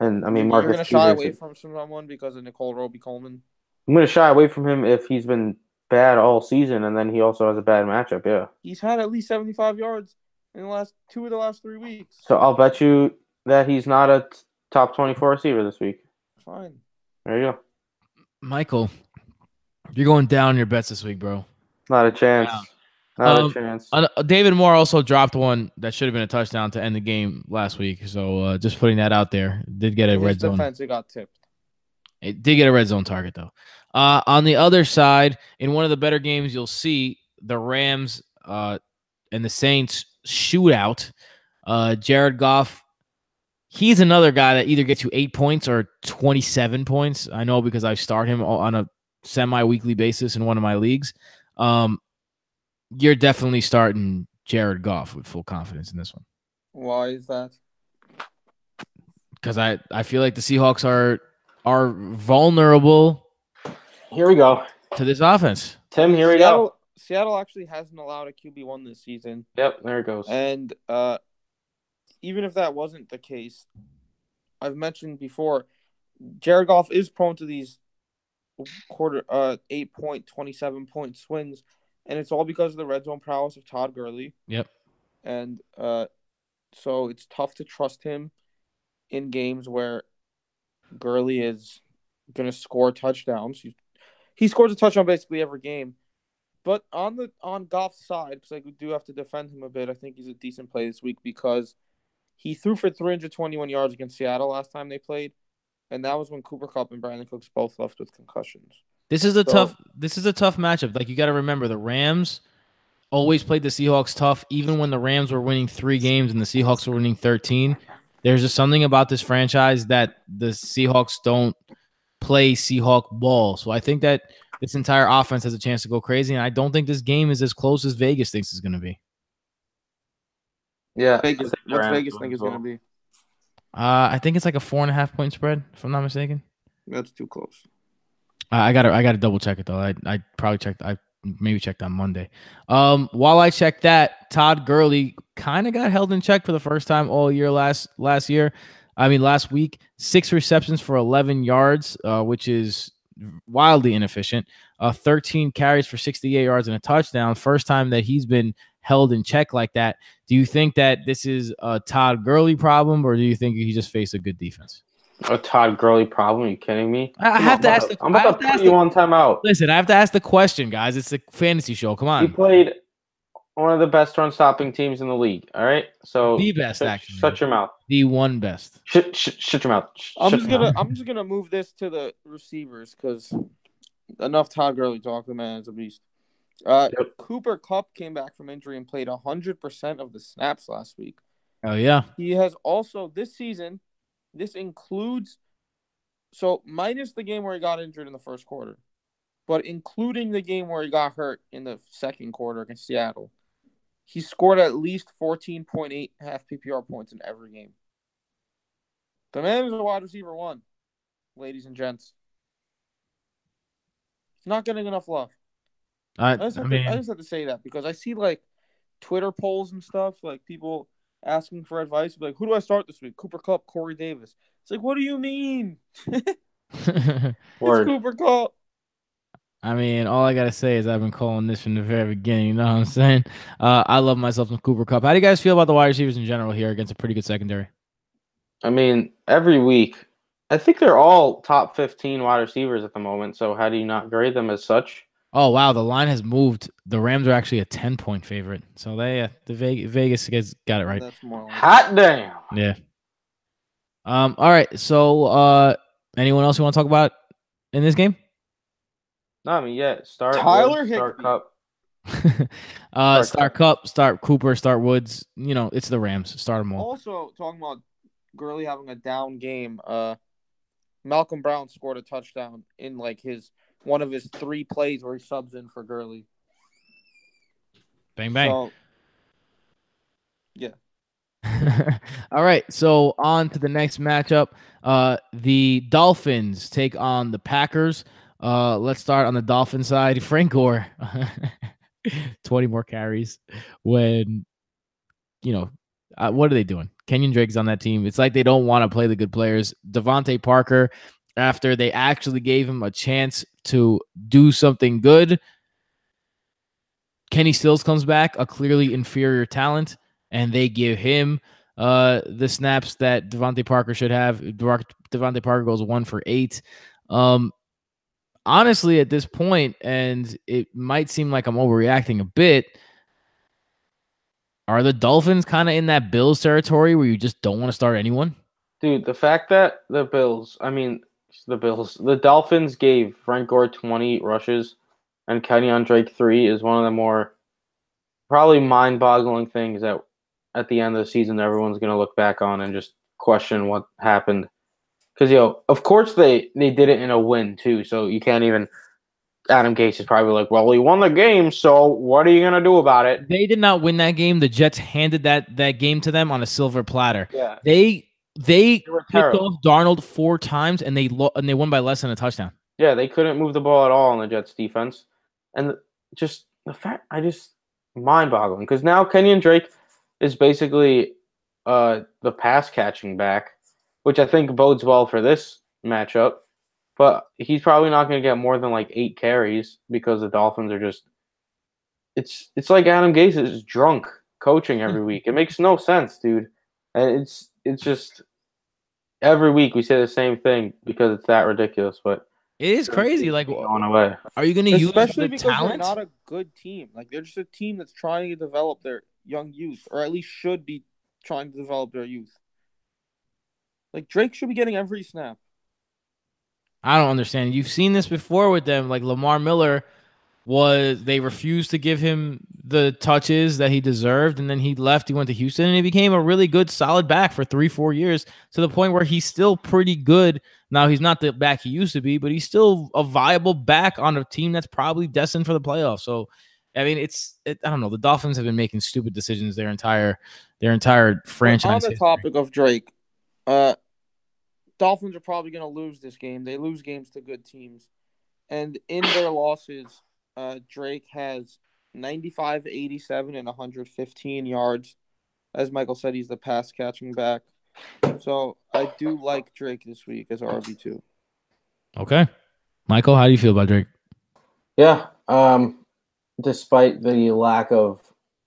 Speaker 2: And I mean,
Speaker 3: You're
Speaker 2: Marcus
Speaker 3: going to shy away from someone because of Nickell Robey-Coleman.
Speaker 2: I'm going to shy away from him if he's been bad all season, and then he also has a bad matchup. Yeah.
Speaker 3: He's had at least 75 yards in the last two of the last three weeks.
Speaker 2: So I'll bet you that he's not a t- top 24 receiver this week.
Speaker 3: Fine.
Speaker 2: There you go.
Speaker 1: Michael, you're going down your bets this week, bro.
Speaker 2: Not a chance.
Speaker 1: Wow.
Speaker 2: Not
Speaker 1: Um,
Speaker 2: a chance.
Speaker 1: Uh, David Moore also dropped one that should have been a touchdown to end the game last week. So uh, just putting that out there. Did get a
Speaker 3: his
Speaker 1: red zone.
Speaker 3: defense, it got tipped.
Speaker 1: It did get a red zone target though. Uh, on the other side, in one of the better games, you'll see the Rams uh, and the Saints shootout. Uh, Jared Goff, he's another guy that either gets you eight points or twenty-seven points. I know because I start him on a semi-weekly basis in one of my leagues. Um, you're definitely starting Jared Goff with full confidence in this one
Speaker 3: Why is that?
Speaker 1: because I I feel like the Seahawks are are vulnerable
Speaker 2: Here we go.
Speaker 1: to this offense.
Speaker 2: Tim, here we go.
Speaker 3: Seattle, Seattle actually hasn't allowed a QB one this season,
Speaker 2: Yep, there it goes.
Speaker 3: and uh, even if that wasn't the case, I've mentioned before, Jared Goff is prone to these quarter uh eight point twenty seven point swings, and it's all because of the red zone prowess of Todd Gurley.
Speaker 1: Yep.
Speaker 3: and uh, so it's tough to trust him in games where Gurley is going to score touchdowns. He, he scores a touchdown basically every game. But on the on Goff's side, because I do have to defend him a bit, I think he's a decent play this week because he threw for 321 yards against Seattle last time they played, and that was when Cooper Kupp and Brandin Cooks both left with concussions.
Speaker 1: This is a
Speaker 3: So-
Speaker 1: tough. This is a tough matchup. Like you got to remember, the Rams always played the Seahawks tough, even when the Rams were winning three games and the Seahawks were winning thirteen. There's just something about this franchise that the Seahawks don't play Seahawk ball. So I think that this entire offense has a chance to go crazy, and I don't think this game is as close as Vegas thinks it's going to be.
Speaker 2: yeah.
Speaker 3: Vegas, what's
Speaker 2: Rams
Speaker 3: Vegas think is going to be?
Speaker 1: Uh, I think it's like a four and a half point spread, if I'm not mistaken.
Speaker 3: That's too close.
Speaker 1: I gotta I gotta double check it though. I I probably checked I maybe checked on Monday. Um, while I checked that, Todd Gurley kind of got held in check for the first time all year last last year. I mean last week, six receptions for 11 yards, uh, which is wildly inefficient. Uh, 13 carries for 68 yards and a touchdown. First time that he's been held in check like that. Do you think that this is a Todd Gurley problem, or do you think he just faced a good defense?
Speaker 2: A Todd Gurley problem? Are you kidding me?
Speaker 1: I- I have
Speaker 2: on,
Speaker 1: to
Speaker 2: I'm
Speaker 1: ask
Speaker 2: about-
Speaker 1: the-
Speaker 2: I'm about to
Speaker 1: to
Speaker 2: put you
Speaker 1: the-
Speaker 2: on timeout.
Speaker 1: Listen, I have to ask the question, guys. It's a fantasy show. Come on.
Speaker 2: He played one of the best run stopping teams in the league. All right, so
Speaker 1: The best,
Speaker 2: shut,
Speaker 1: actually.
Speaker 2: shut your mouth.
Speaker 1: The one best.
Speaker 2: Shut, shut, shut your mouth. Sh-
Speaker 3: I'm just gonna
Speaker 2: mouth.
Speaker 3: I'm just gonna move this to the receivers because enough Todd Gurley talk. The man is a beast. Uh,
Speaker 2: Yep.
Speaker 3: Cooper Kupp came back from injury and played 100% of the snaps last week.
Speaker 1: Oh yeah.
Speaker 3: He has also this season, this includes so minus the game where he got injured in the first quarter, but including the game where he got hurt in the second quarter against Seattle, he scored at least 14.8 half PPR points in every game. The man is a wide receiver one, ladies and gents. He's not getting enough love.
Speaker 1: I,
Speaker 3: I just,
Speaker 1: I mean,
Speaker 3: to, I just have to say that because I see like Twitter polls and stuff, like people asking for advice, like who do I start this week? Cooper Kupp, Corey Davis. It's like, what do you mean? it's Cooper Kupp.
Speaker 1: I mean, all I gotta say is I've been calling this from the very beginning. You know what I'm saying? Uh, I love myself some Cooper Kupp. How do you guys feel about the wide receivers in general here against a pretty good secondary?
Speaker 2: I mean, every week, I think they're all top 15 wide receivers at the moment. So how do you not grade them as such?
Speaker 1: Oh wow, the line has moved. The Rams are actually a 10 point favorite, so they uh, the Vegas, Vegas guys got it right.
Speaker 3: That's more like
Speaker 2: Hot damn.
Speaker 1: Yeah. Um. All right. So, uh, anyone else you want to talk about in this game?
Speaker 2: No, I mean, yeah, start
Speaker 3: Tyler
Speaker 2: Woods, start Kupp.
Speaker 1: uh,
Speaker 2: Start
Speaker 1: start Kupp, start Cooper, start Woods. You know, it's the Rams. Start them all.
Speaker 3: Also, talking about Gurley having a down game, uh, Malcolm Brown scored a touchdown in like his one of his three plays where he subs in for Gurley.
Speaker 1: Bang bang.
Speaker 3: So,
Speaker 1: All right, so on to the next matchup. Uh, the Dolphins take on the Packers. Uh, let's start on the Dolphin side. Frank Gore, twenty more carries. When you know, uh, what are they doing? Kenyan Drake's on that team. It's like they don't want to play the good players. DeVante Parker, after they actually gave him a chance to do something good, Kenny Stills comes back, a clearly inferior talent and they give him uh the snaps that DeVante Parker should have. DeVante Parker goes one for eight. Um honestly, at this point, and it might seem like I'm overreacting a bit. Are the Dolphins kind of in that Bills territory where you just don't want to start anyone?
Speaker 2: Dude, the fact that the Bills, I mean, the Bills, the Dolphins gave Frank Gore 20 rushes and Kenyan Drake three is one of the more probably mind boggling things that at the end of the season everyone's going to look back on and just question what happened. Because, yo, of course they, they did it in a win, too. So you can't even. Adam Gase is probably like, well, he won the game, so what are you going to do about it?
Speaker 1: They did not win that game. The Jets handed that that game to them on a silver platter.
Speaker 2: Yeah.
Speaker 1: They they
Speaker 2: They
Speaker 1: picked off Darnold four times and they lo- and they won by less than a touchdown.
Speaker 2: Yeah, they couldn't move the ball at all on the Jets defense. And just the fact, I just mind boggling because now Kenyan Drake is basically uh, the pass catching back, which I think bodes well for this matchup. But he's probably not going to get more than like eight carries because the Dolphins are just. It's it's like Adam Gase is drunk coaching every week. It makes no sense, dude. And it's it's just every week we say the same thing because it's that ridiculous. But
Speaker 1: It is crazy. Like,
Speaker 2: going away.
Speaker 1: are you going to use
Speaker 3: especially
Speaker 1: the
Speaker 3: because they're
Speaker 1: talent?
Speaker 3: not a good team. Like they're just a team that's trying to develop their young youth, or at least should be trying to develop their youth. Like Drake should be getting every snap.
Speaker 1: I don't understand. You've seen this before with them. Like Lamar Miller was they refused to give him the touches that he deserved, and then he left. He went to Houston, and he became a really good, solid back for three, four years to the point where he's still pretty good. Now he's not the back he used to be, but he's still a viable back on a team that's probably destined for the playoffs. So, I mean, it's it, I don't know. The Dolphins have been making stupid decisions their entire their entire franchise.
Speaker 3: On the
Speaker 1: history.
Speaker 3: topic of Drake, uh, Dolphins are probably going to lose this game. They lose games to good teams, and in their losses, uh, Drake has 95, 87, and 115 yards. As Michael said, he's the pass catching back. So I do like Drake this week as RB two.
Speaker 1: Okay, Michael, how do you feel about Drake?
Speaker 2: Yeah. Um, despite the lack of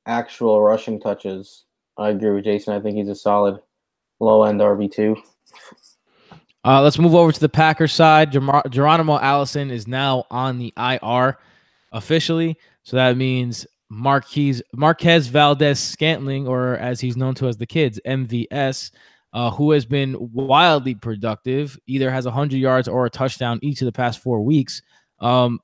Speaker 2: actual rushing touches, I agree with Jason. I think he's a solid low end RB two.
Speaker 1: Uh, let's move over to the Packers side. Gemar- Geronimo Allison is now on the IR officially. So that means Marquise, Marquez Valdes-Scantling, or as he's known to as the kids, MVS, uh, who has been wildly productive, either has 100 yards or a touchdown each of the past four weeks. Um,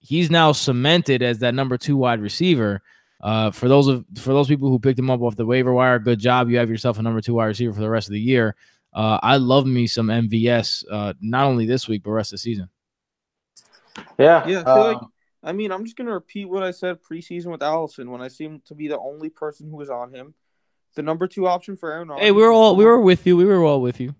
Speaker 1: he's now cemented as that number two wide receiver. Uh, for those of for those people who picked him up off the waiver wire, good job. You have yourself a number two wide receiver for the rest of the year. Uh, I love me some MVS, uh, not only this week but rest of the season.
Speaker 2: Yeah.
Speaker 3: Yeah, I feel like
Speaker 2: um,
Speaker 3: I mean, I'm just gonna repeat what I said preseason with Allison when I seemed to be the only person who was on him. The number two option for Aaron Rodgers.
Speaker 1: Hey, we were all we were with you. We were all with you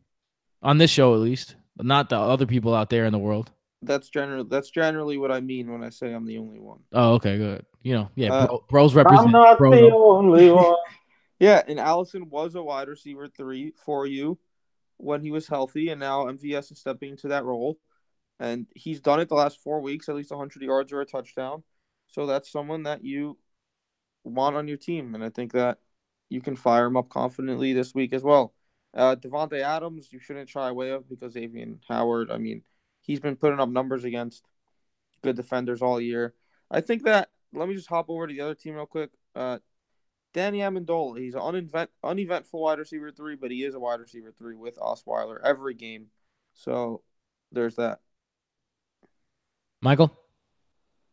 Speaker 1: on this show at least, but not the other people out there in the world.
Speaker 3: That's generally that's generally what I mean when I say I'm the only one.
Speaker 1: Oh, okay, good. You know, yeah,
Speaker 3: Uh,
Speaker 1: bro, bros represent.
Speaker 2: I'm not
Speaker 1: bro,
Speaker 2: the only one.
Speaker 3: Yeah, and Allison was a wide receiver three for you when he was healthy, and now MVS is stepping into that role, and he's done it the last four weeks, at least 100 yards or a touchdown. So that's someone that you want on your team, and I think that you can fire him up confidently this week as well. Uh, Davante Adams, you shouldn't shy away of because Xavien Howard. I mean, he's been putting up numbers against good defenders all year. I think that. Let me just hop over to the other team real quick. Uh, Danny Amendola. He's an unevent, uneventful wide receiver three, but he is a wide receiver three with Osweiler every game. So there's that.
Speaker 1: Michael.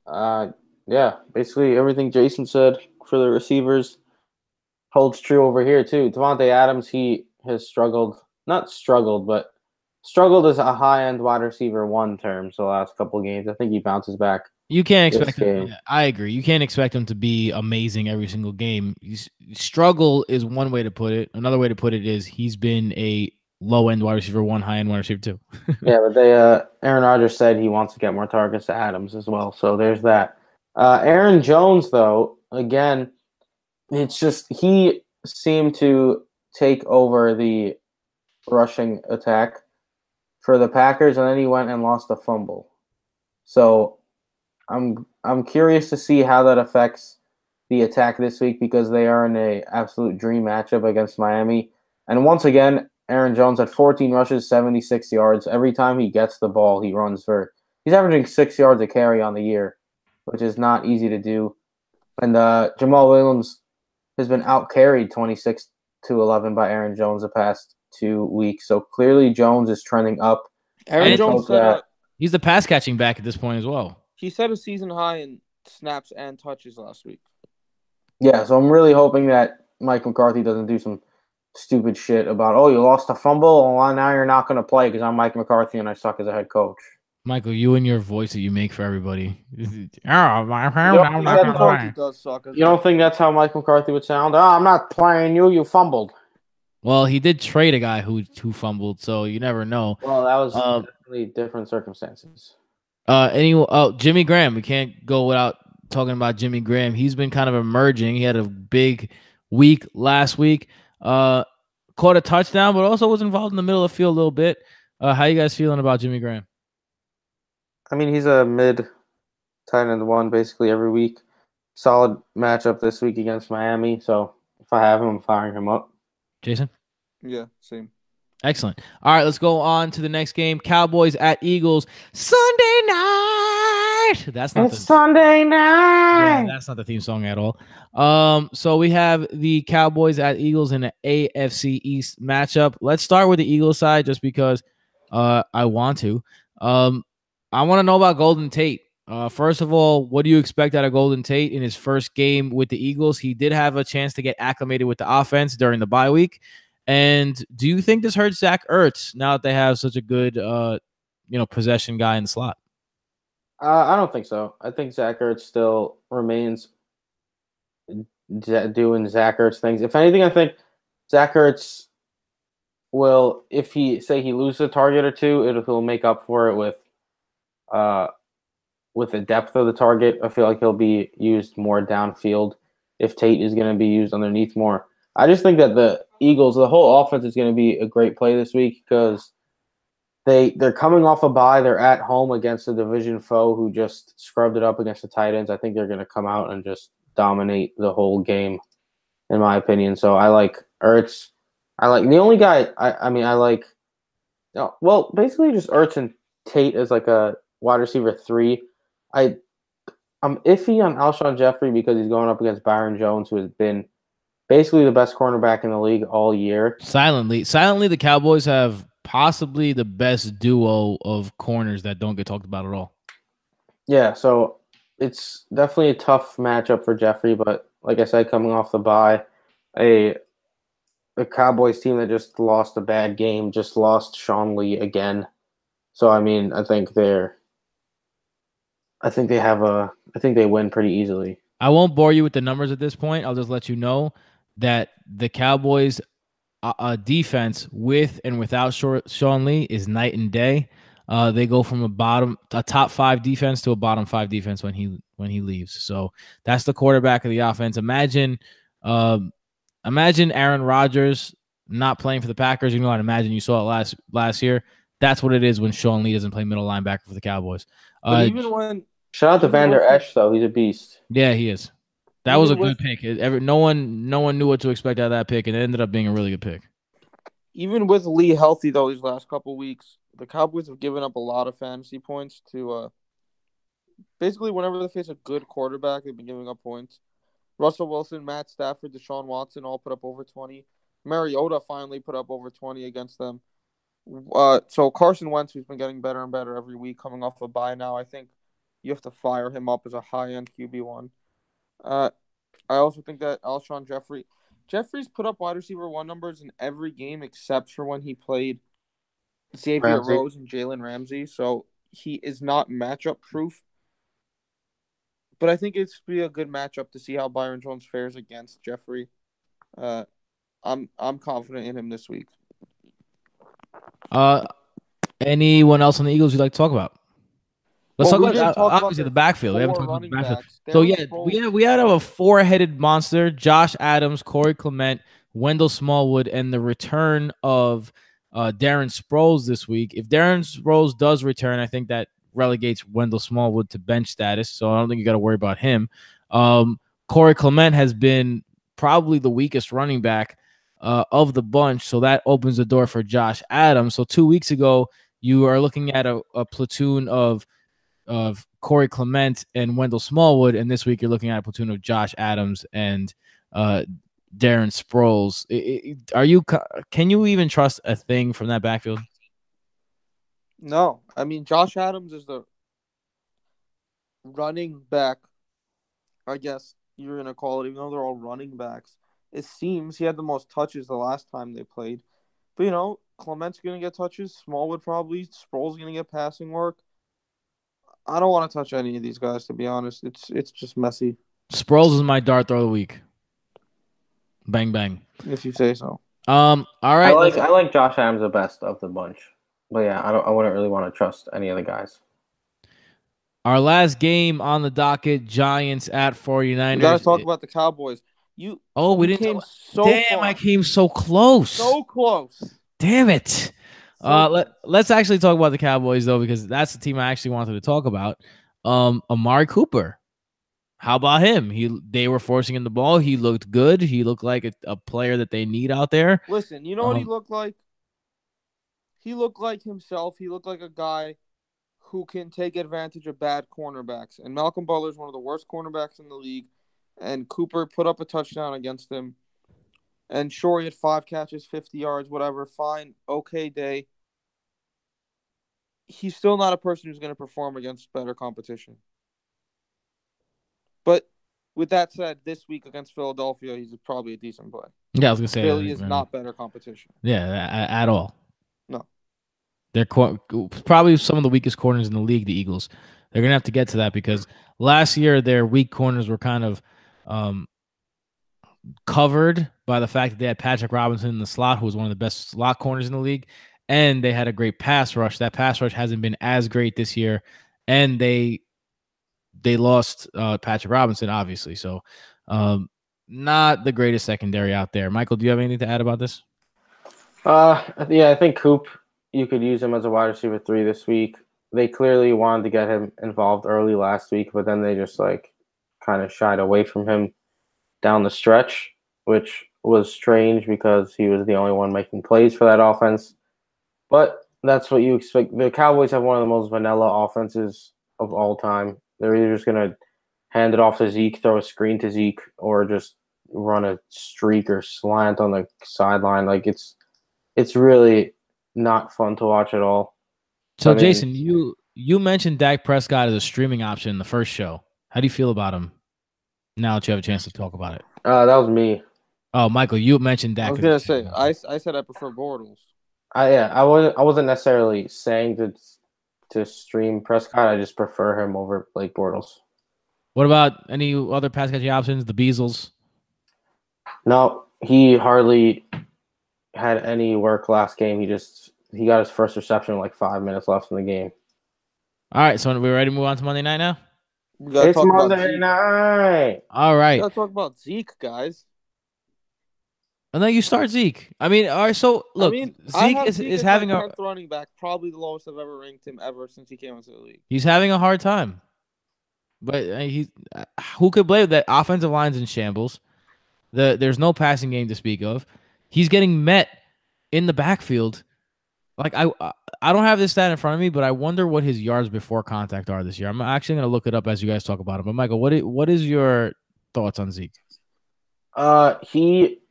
Speaker 2: Uh, yeah, basically everything Jason said for the receivers holds true over here too. Davante Adams, he has struggled, not struggled, but struggled as a high end wide receiver one term. So the last couple of games, I think he bounces back.
Speaker 1: You can't expect. Him, yeah, I agree. You can't expect him to be amazing every single game. He's, struggle is one way to put it. Another way to put it is he's been a low end wide receiver one, high end wide receiver two.
Speaker 2: yeah, but they uh Aaron Rodgers said he wants to get more targets to Adams as well. So there's that. Uh Aaron Jones though, again, it's just he seemed to take over the rushing attack for the Packers and then he went and lost a fumble. So I'm I'm curious to see how that affects the attack this week because they are in a absolute dream matchup against Miami. And once again, Aaron Jones had 14 rushes, 76 yards. Every time he gets the ball, he runs for. He's averaging six yards a carry on the year, which is not easy to do. And uh, Jamaal Williams has been out carried 26 to 11 by Aaron Jones the past two weeks. So clearly, Jones is trending up.
Speaker 3: Aaron
Speaker 1: And-
Speaker 3: Jones set
Speaker 2: that-
Speaker 3: a,
Speaker 1: he's the pass catching back at this point as well.
Speaker 3: he set a season high in snaps and touches last week.
Speaker 2: Yeah, so I'm really hoping that Mike McCarthy doesn't do some stupid shit about, oh, you lost a fumble, well, now you're not going to play because I'm Mike McCarthy and I suck as a head coach.
Speaker 1: Michael, you and your voice that you make for everybody. oh, my I'm not gonna
Speaker 2: all
Speaker 3: does suck.
Speaker 2: You don't think that's how Mike McCarthy would sound? Oh, I'm not playing you. You fumbled.
Speaker 1: Well, he did trade a guy who who fumbled, so you never know.
Speaker 2: Well, that was
Speaker 1: Um,
Speaker 2: definitely different circumstances.
Speaker 1: Uh, any oh Jimmy Graham, we can't go without talking about Jimmy Graham. He's been kind of emerging. He had a big week last week. Uh, caught a touchdown, but also was involved in the middle of the field a little bit. Uh, how you guys feeling about Jimmy Graham?
Speaker 2: I mean, he's a mid tight end The one basically every week. Solid matchup this week against Miami. So if I have him, I'm firing him up.
Speaker 1: Jason?
Speaker 3: Yeah, same.
Speaker 1: Excellent. All right, let's go on to the next game. Cowboys at Eagles Sunday night. That's not the
Speaker 2: Sunday
Speaker 1: Yeah,
Speaker 2: night.
Speaker 1: that's not the theme song at all. Um, so we have the Cowboys at Eagles in an AFC East matchup. Let's start with the Eagles side just because uh I want to. Um, I want to know about Golden Tate. Uh, first of all, what do you expect out of Golden Tate in his first game with the Eagles? He did have a chance to get acclimated with the offense during the bye week. And do you think this hurts Zach Ertz now that they have such a good, uh, you know, possession guy in the slot?
Speaker 2: Uh, I don't think so. I think Zach Ertz still remains doing Zach Ertz things. If anything, I think Zach Ertz will, if he say he loses a target or two, it he'll make up for it with, uh, with the depth of the target. I feel like he'll be used more downfield if Tate is going to be used underneath more. I just think that the Eagles, the whole offense is going to be a great play this week because they they're coming off a bye. They're at home against a division foe who just scrubbed it up against the Titans. I think they're going to come out and just dominate the whole game, in my opinion. So I like Ertz. I like the only guy. I I mean I like. No, well, basically just Ertz and Tate as like a wide receiver three. I I'm iffy on Alshon Jeffery because he's going up against Byron Jones, who has been basically the best cornerback in the league all year.
Speaker 1: Silently, silently, the Cowboys have possibly the best duo of corners that don't get talked about at all.
Speaker 2: Yeah, so it's definitely a tough matchup for Jeffery, but like I said, coming off the bye, a a Cowboys team that just lost a bad game, just lost Sean Lee again. So I mean, I think they're I think they have a I think they win pretty easily.
Speaker 1: I won't bore you with the numbers at this point. I'll just let you know that the Cowboys' uh, uh, defense with and without Short, Sean Lee is night and day. Uh, they go from a bottom, a top five defense to a bottom five defense when he when he leaves. So that's the quarterback of the offense. Imagine, um, imagine Aaron Rodgers not playing for the Packers. You know, I imagine you saw it last last year. That's what it is when Sean Lee doesn't play middle linebacker for the Cowboys.
Speaker 3: But
Speaker 1: Uh,
Speaker 3: even when
Speaker 2: Shout out to
Speaker 3: Even
Speaker 2: Vander
Speaker 3: also-
Speaker 2: Esch though, he's a beast.
Speaker 1: yeah, he is. That was a
Speaker 3: Even
Speaker 1: good pick. It, every, no one, no one knew what to expect out of that pick, and it ended up being a really good pick.
Speaker 3: even with Lee healthy though these last couple weeks, the Cowboys have given up a lot of fantasy points to uh basically whenever they face a good quarterback, they've been giving up points. Russell Wilson, Matt Stafford, Deshaun Watson all put up over twenty. Mariota finally put up over twenty against them. Uh, so Carson Wentz, who's been getting better and better every week, coming off a bye now, I think you have to fire him up as a high end QB one. Uh, I also think that Alshon Jeffery, Jeffery's put up wide receiver one numbers in every game except for when he played Xavier
Speaker 2: Ramsey.
Speaker 3: Rose and Jalen Ramsey. So he is not matchup proof. But I think it's be a good matchup to see how Byron Jones fares against Jeffery. Uh, I'm I'm confident in him this week.
Speaker 1: Uh, anyone else on the Eagles you'd like to talk about? Let's
Speaker 3: Well,
Speaker 1: talk about
Speaker 3: talk about
Speaker 1: obviously the backfield. We haven't talked about the backfield. So yeah, we had we had a four-headed monster: Josh Adams, Corey Clement, Wendell Smallwood, and the return of uh, Darren Sproles this week. If Darren Sproles does return, I think that relegates Wendell Smallwood to bench status. So I don't think you got to worry about him. Um, Corey Clement has been probably the weakest running back uh, of the bunch, so that opens the door for Josh Adams. So two weeks ago, you are looking at a, a platoon of of Corey Clement and Wendell Smallwood, and this week you're looking at a platoon of Josh Adams and uh, Darren Sproles. Are you? Can you even trust a thing from that backfield?
Speaker 3: No, I mean Josh Adams is the running back. I guess you're gonna call it, even though they're all running backs. It seems he had the most touches the last time they played, but you know Clement's gonna get touches. Smallwood probably. Sproles gonna get passing work. I don't want to touch any of these guys to be honest. It's it's just messy,
Speaker 1: Sproles is my dart throw of the week. Bang bang.
Speaker 3: if you say so.
Speaker 1: Um. All right.
Speaker 2: I like I like Josh Adams the best of the bunch. But yeah, I don't I wouldn't really want to trust any of the guys.
Speaker 1: Our last game on the docket: Giants at 49ers.
Speaker 3: We gotta talk about the Cowboys. You
Speaker 1: Oh, we
Speaker 3: you
Speaker 1: didn't.
Speaker 3: came
Speaker 1: talk-
Speaker 3: so
Speaker 1: Damn,
Speaker 3: far,
Speaker 1: I came so close.
Speaker 3: so close.
Speaker 1: Damn it. Uh, let, let's actually talk about the Cowboys though, because that's the team I actually wanted to talk about. Um, Amari Cooper. How about him? He they were forcing him the ball. He looked good. He looked like a, a player that they need out there.
Speaker 3: Listen, you know what he
Speaker 1: Um,
Speaker 3: looked like? He looked like himself. He looked like a guy who can take advantage of bad cornerbacks. And Malcolm Butler is one of the worst cornerbacks in the league. And Cooper put up a touchdown against him. And sure, he had five catches, 50 yards, whatever. Fine. Okay day. He's still not a person who's going to perform against better competition. But with that said, this week against Philadelphia, he's probably a decent play.
Speaker 1: Yeah, I was gonna say
Speaker 3: Philly
Speaker 1: uh,
Speaker 3: is
Speaker 1: um,
Speaker 3: not better competition.
Speaker 1: Yeah, at all.
Speaker 3: No.
Speaker 1: They're probably some of the weakest corners in the league. The Eagles. They're gonna have to get to that because last year their weak corners were kind of um, covered by the fact that they had Patrick Robinson in the slot, who was one of the best slot corners in the league, and they had a great pass rush. That pass rush hasn't been as great this year, and they they lost uh, Patrick Robinson, obviously. So, um, not the greatest secondary out there. Michael, do you have anything to add about this?
Speaker 2: Uh, yeah, I think Coop, you could use him as a wide receiver three this week. They clearly wanted to get him involved early last week, but then they just like kind of shied away from him down the stretch, which was strange because he was the only one making plays for that offense. But that's what you expect. The Cowboys have one of the most vanilla offenses of all time. They're either just gonna hand it off to Zeke, throw a screen to Zeke, or just run a streak or slant on the sideline. Like it's it's really not fun to watch at all.
Speaker 1: So,
Speaker 2: I mean-
Speaker 1: Jason, you you mentioned Dak Prescott as a streaming option in the first show. How do you feel about him now that you have a chance to talk about it?
Speaker 2: Uh, that was me.
Speaker 1: Oh, Michael, you mentioned Dak.
Speaker 3: I was gonna say. I, I said I prefer Bortles.
Speaker 2: I yeah, I wasn't I wasn't necessarily saying to to stream Prescott. I just prefer him over Blake Bortles.
Speaker 1: What about any other pass catching options? The Beasles.
Speaker 2: No, he hardly had any work last game. He just he got his first reception like five minutes left in the game.
Speaker 1: All right, so we're ready to move on to Monday night now.
Speaker 3: We gotta
Speaker 2: It's
Speaker 3: talk
Speaker 2: Monday
Speaker 3: Zeke.
Speaker 2: night.
Speaker 1: All right.
Speaker 3: Let's talk about Zeke, guys.
Speaker 1: And then you start Zeke. I mean, all right. So look,
Speaker 3: I mean,
Speaker 1: Zeke is,
Speaker 3: Zeke
Speaker 1: is
Speaker 3: as
Speaker 1: having a
Speaker 3: running back, probably the lowest I've ever ranked him ever since he came into the league.
Speaker 1: he's having a hard time. But uh, he, uh, who could blame that? Offensive line's in shambles. The there's no passing game to speak of. He's getting met in the backfield. Like I, I don't have this stat in front of me, but I wonder what his yards before contact are this year. I'm actually gonna look it up as you guys talk about it. But Michael, what is, what is your thoughts on Zeke?
Speaker 2: Uh, he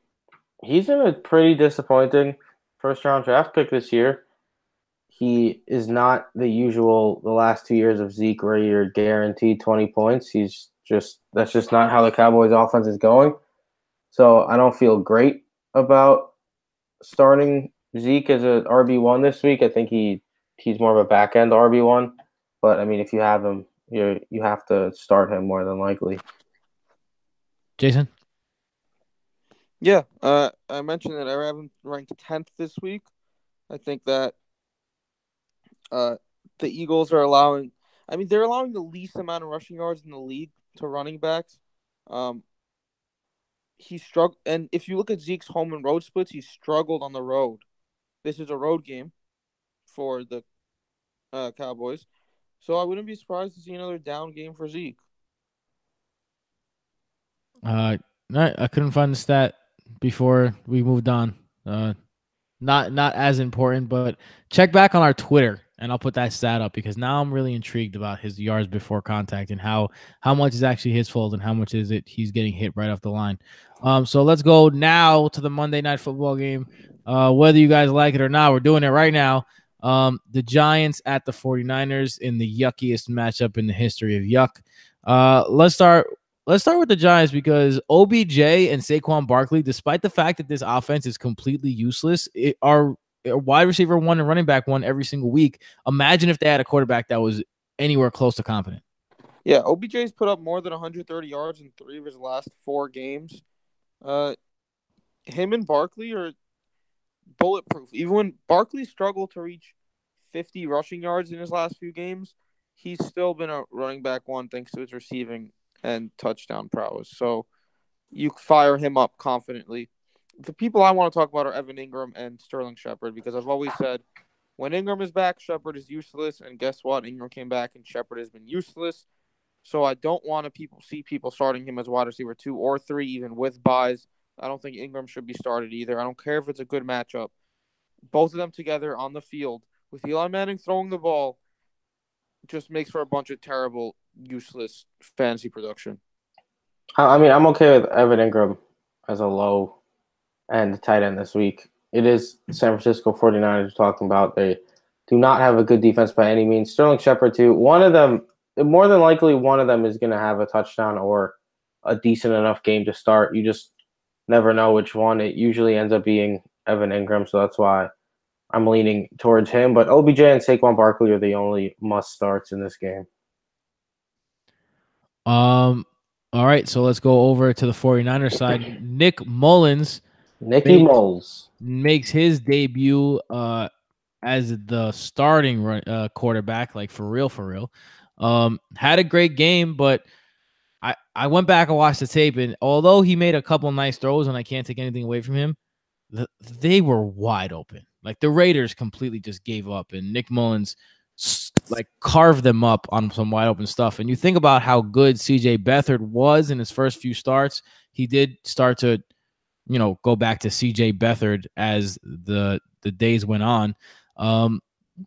Speaker 2: he's in a pretty disappointing first round draft pick this year. He is not the usual the last two years of Zeke where you're guaranteed twenty points. He's just that's just not how the Cowboys offense is going. So I don't feel great about starting Zeke as a RB one this week. I think he he's more of a back end RB one. But I mean if you have him, you you have to start him more than likely.
Speaker 1: Jason?
Speaker 3: Yeah, uh, I mentioned that I have him ranked tenth this week. I think that uh, the Eagles are allowing. I mean, they're allowing the least amount of rushing yards in the league to running backs. Um, he struggled, and if you look at Zeke's home and road splits, he struggled on the road. This is a road game for the uh, Cowboys, so I wouldn't be surprised to see another down game for Zeke.
Speaker 1: Uh, I couldn't find the stat before we moved on. Uh, not not as important, but check back on our Twitter and I'll put that stat up because now I'm really intrigued about his yards before contact and how how much is actually his fault and how much is it he's getting hit right off the line. Um, so let's go now to the Monday night football game. Uh, whether you guys like it or not, we're doing it right now. Um, the Giants at the 49ers in the yuckiest matchup in the history of yuck. Uh, let's start Let's start with the Giants because OBJ and Saquon Barkley, despite the fact that this offense is completely useless, it, are wide receiver one and running back one every single week. Imagine if they had a quarterback that was anywhere close to competent.
Speaker 3: Yeah, OBJ's put up more than 130 yards in three of his last four games. Uh, him and Barkley are bulletproof. Even when Barkley struggled to reach 50 rushing yards in his last few games, he's still been a running back one thanks to his receiving and touchdown prowess. So you fire him up confidently. The people I want to talk about are Evan Engram and Sterling Shepard because I've always said when Engram is back, Shepard is useless. And guess what? Engram came back and Shepard has been useless. So I don't want to people see people starting him as wide receiver two or three, even with buys. I don't think Engram should be started either. I don't care if it's a good matchup. Both of them together on the field with Eli Manning throwing the ball just makes for a bunch of terrible, useless fantasy production.
Speaker 2: I I mean, I'm okay with Evan Engram as a low end tight end this week. It is San Francisco 49ers talking about. They do not have a good defense by any means. Sterling Shepard, too. One of them, more than likely, one of them is going to have a touchdown or a decent enough game to start. You just never know which one. It usually ends up being Evan Engram, so that's why I'm leaning towards him. But OBJ and Saquon Barkley are the only must starts in this game.
Speaker 1: Um, all right, so let's go over to the 49ers side. Nick Mullens
Speaker 2: Nicky
Speaker 1: Thanks.
Speaker 2: Moles.
Speaker 1: makes his debut uh as the starting run, uh, quarterback like for real for real um had a great game but i i went back and watched the tape and although he made a couple nice throws and i can't take anything away from him the, they were wide open like the raiders completely just gave up and nick mullens like carve them up on some wide open stuff and you think about how good cj beathard was in his first few starts he did start to you know go back to CJ Beathard as the the days went on. Um,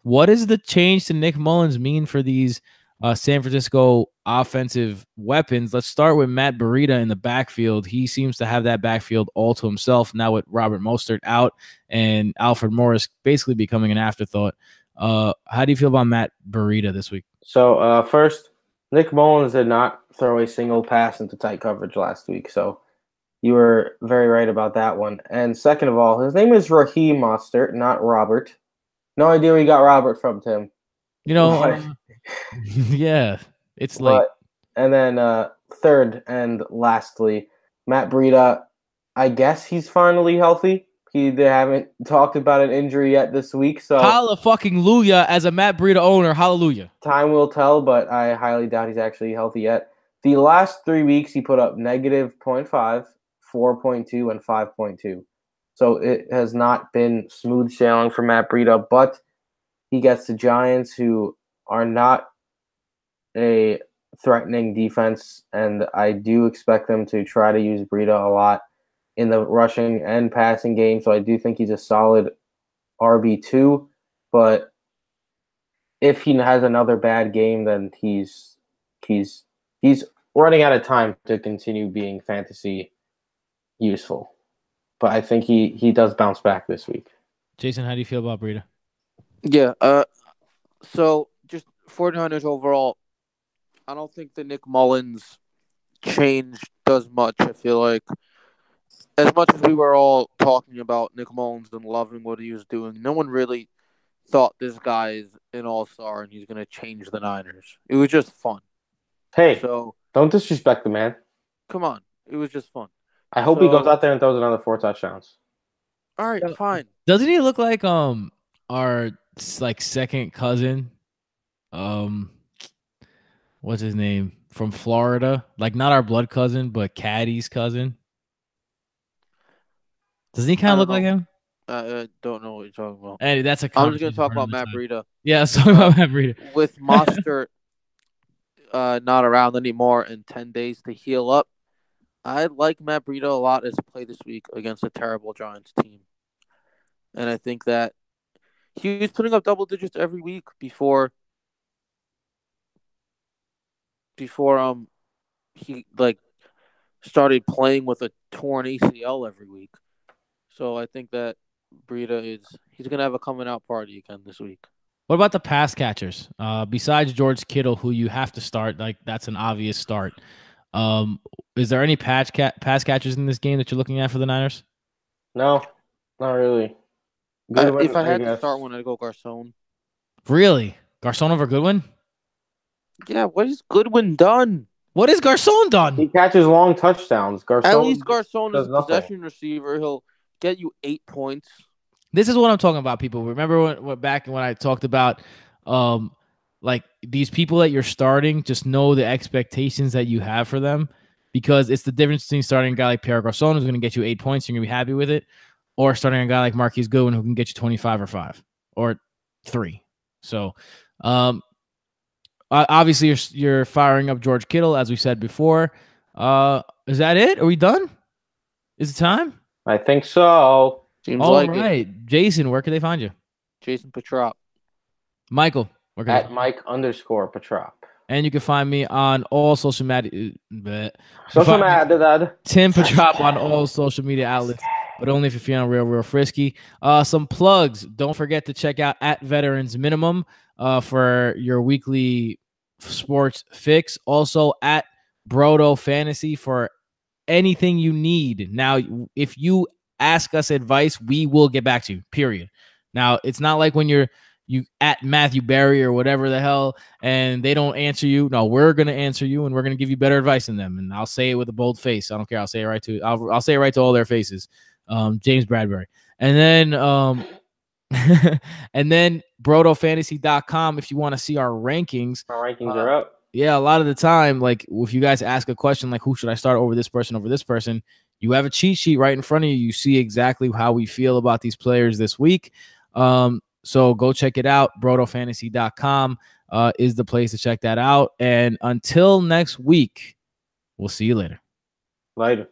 Speaker 1: what does the change to Nick Mullens mean for these uh, San Francisco offensive weapons? Let's start with Matt Breida in the backfield. He seems to have that backfield all to himself now with Robert Mostert out and Alfred Morris basically becoming an afterthought. Uh, how do you feel about Matt Breida this week?
Speaker 2: So uh, first, Nick Mullens did not throw a single pass into tight coverage last week. So you were very right about that one. And second of all, his name is Raheem Mostert, not Robert. No idea where you got Robert from, Tim.
Speaker 1: You know, uh, yeah, it's.
Speaker 2: But, and then uh, third and lastly, Matt Breida. I guess he's finally healthy. He they haven't talked about an injury yet this week, so
Speaker 1: Holla fucking Luya as a Matt Breida owner. Hallelujah.
Speaker 2: time will tell. But I highly doubt he's actually healthy yet. The last three weeks, he put up negative 0.5, 4.2, and 5.2. So it has not been smooth sailing for Matt Breida, but he gets the Giants, who are not a threatening defense, and I do expect them to try to use Breida a lot in the rushing and passing game. So I do think he's a solid RB two, but if he has another bad game, then he's he's he's running out of time to continue being fantasy useful. But I think he he does bounce back this week.
Speaker 1: Jason, how do you feel about Breida?
Speaker 4: Yeah. Uh, so just 49ers overall, I don't think the Nick Mullens change does much. I feel like as much as we were all talking about Nick Mullens and loving what he was doing, no one really thought this guy is an all star and he's gonna change the Niners. It was just fun.
Speaker 2: Hey,
Speaker 4: So
Speaker 2: don't disrespect the man.
Speaker 4: come on, it was just fun.
Speaker 2: I hope he goes out there and throws another four touchdowns.
Speaker 4: All right,
Speaker 1: Yeah.
Speaker 4: fine.
Speaker 1: Doesn't he look like um our s- like second cousin? Um, what's his name from Florida? Like not our blood cousin, but Caddy's cousin. Doesn't he kind of look
Speaker 4: don't
Speaker 1: like him?
Speaker 4: I, I don't know what you're talking about.
Speaker 1: Hey, that's a.
Speaker 4: I'm just gonna talk about Matt. Breida.
Speaker 1: Yeah, let's talk about Matt Breida.
Speaker 4: with Monster uh, not around anymore and 10 days to heal up, I like Matt Breida a lot as a play this week against a terrible Giants team. And I think that he was putting up double digits every week before before um he like started playing with a torn ACL every week. So I think that Breida is he's gonna have a coming out party again this week.
Speaker 1: What about the pass catchers? Uh, besides George Kittle, who you have to start, like that's an obvious start. Um, is there any patch cat pass catchers in this game that you're looking at for the Niners?
Speaker 2: No, not really.
Speaker 4: Uh, if I had to start one, I'd go Garcon.
Speaker 1: Really, Garcon over Goodwin?
Speaker 4: Yeah, what has Goodwin done?
Speaker 1: What has Garcon done?
Speaker 2: he catches long touchdowns. Garcon,
Speaker 4: At least Garcon is a possession receiver. He'll get you eight points.
Speaker 1: This is what I'm talking about, people. Remember when, when back when I talked about, um, like these people that you're starting, just know the expectations that you have for them, because it's the difference between starting a guy like Pierre Garcon who's going to get you eight points, you're going to be happy with it, or starting a guy like Marquise Goodwin who can get you 25 or five or three. So, um, obviously you're you're firing up George Kittle as we said before. Uh, is that it? Are we done? Is it time?
Speaker 2: I think so.
Speaker 4: Seems
Speaker 1: All
Speaker 4: like
Speaker 1: right,
Speaker 4: it.
Speaker 1: Jason, where can they find you?
Speaker 4: Jason Petrop.
Speaker 1: Michael, where can
Speaker 2: At Mike underscore Petrop.
Speaker 1: And you can find me on all social media. bleh.
Speaker 2: Social
Speaker 1: Find
Speaker 2: media.
Speaker 1: Tim Petrop on all social media outlets, but only if you're feeling real, real frisky. Uh, some plugs. Don't forget to check out at Veterans Minimum uh, for your weekly sports fix. Also at Brodo Fantasy for anything you need. Now, if you ask us advice, we will get back to you. Period. Now, it's not like when you're you at Matthew Berry or whatever the hell, and they don't answer you. No, we're gonna answer you, and we're gonna give you better advice than them. And I'll say it with a bold face. I don't care. I'll say it right to. I'll, I'll say it right to all their faces. Um, James Bradbury, and then um, and then BrotoFantasy.com if you want to see our rankings.
Speaker 2: Our rankings
Speaker 1: Uh,
Speaker 2: are up.
Speaker 1: Yeah, a lot of the time, like if you guys ask a question like who should I start over this person over this person, you have a cheat sheet right in front of you. You see exactly how we feel about these players this week. Um, so go check it out. BrotoFantasy.com uh, is the place to check that out. And until next week, we'll see you later.
Speaker 2: Later.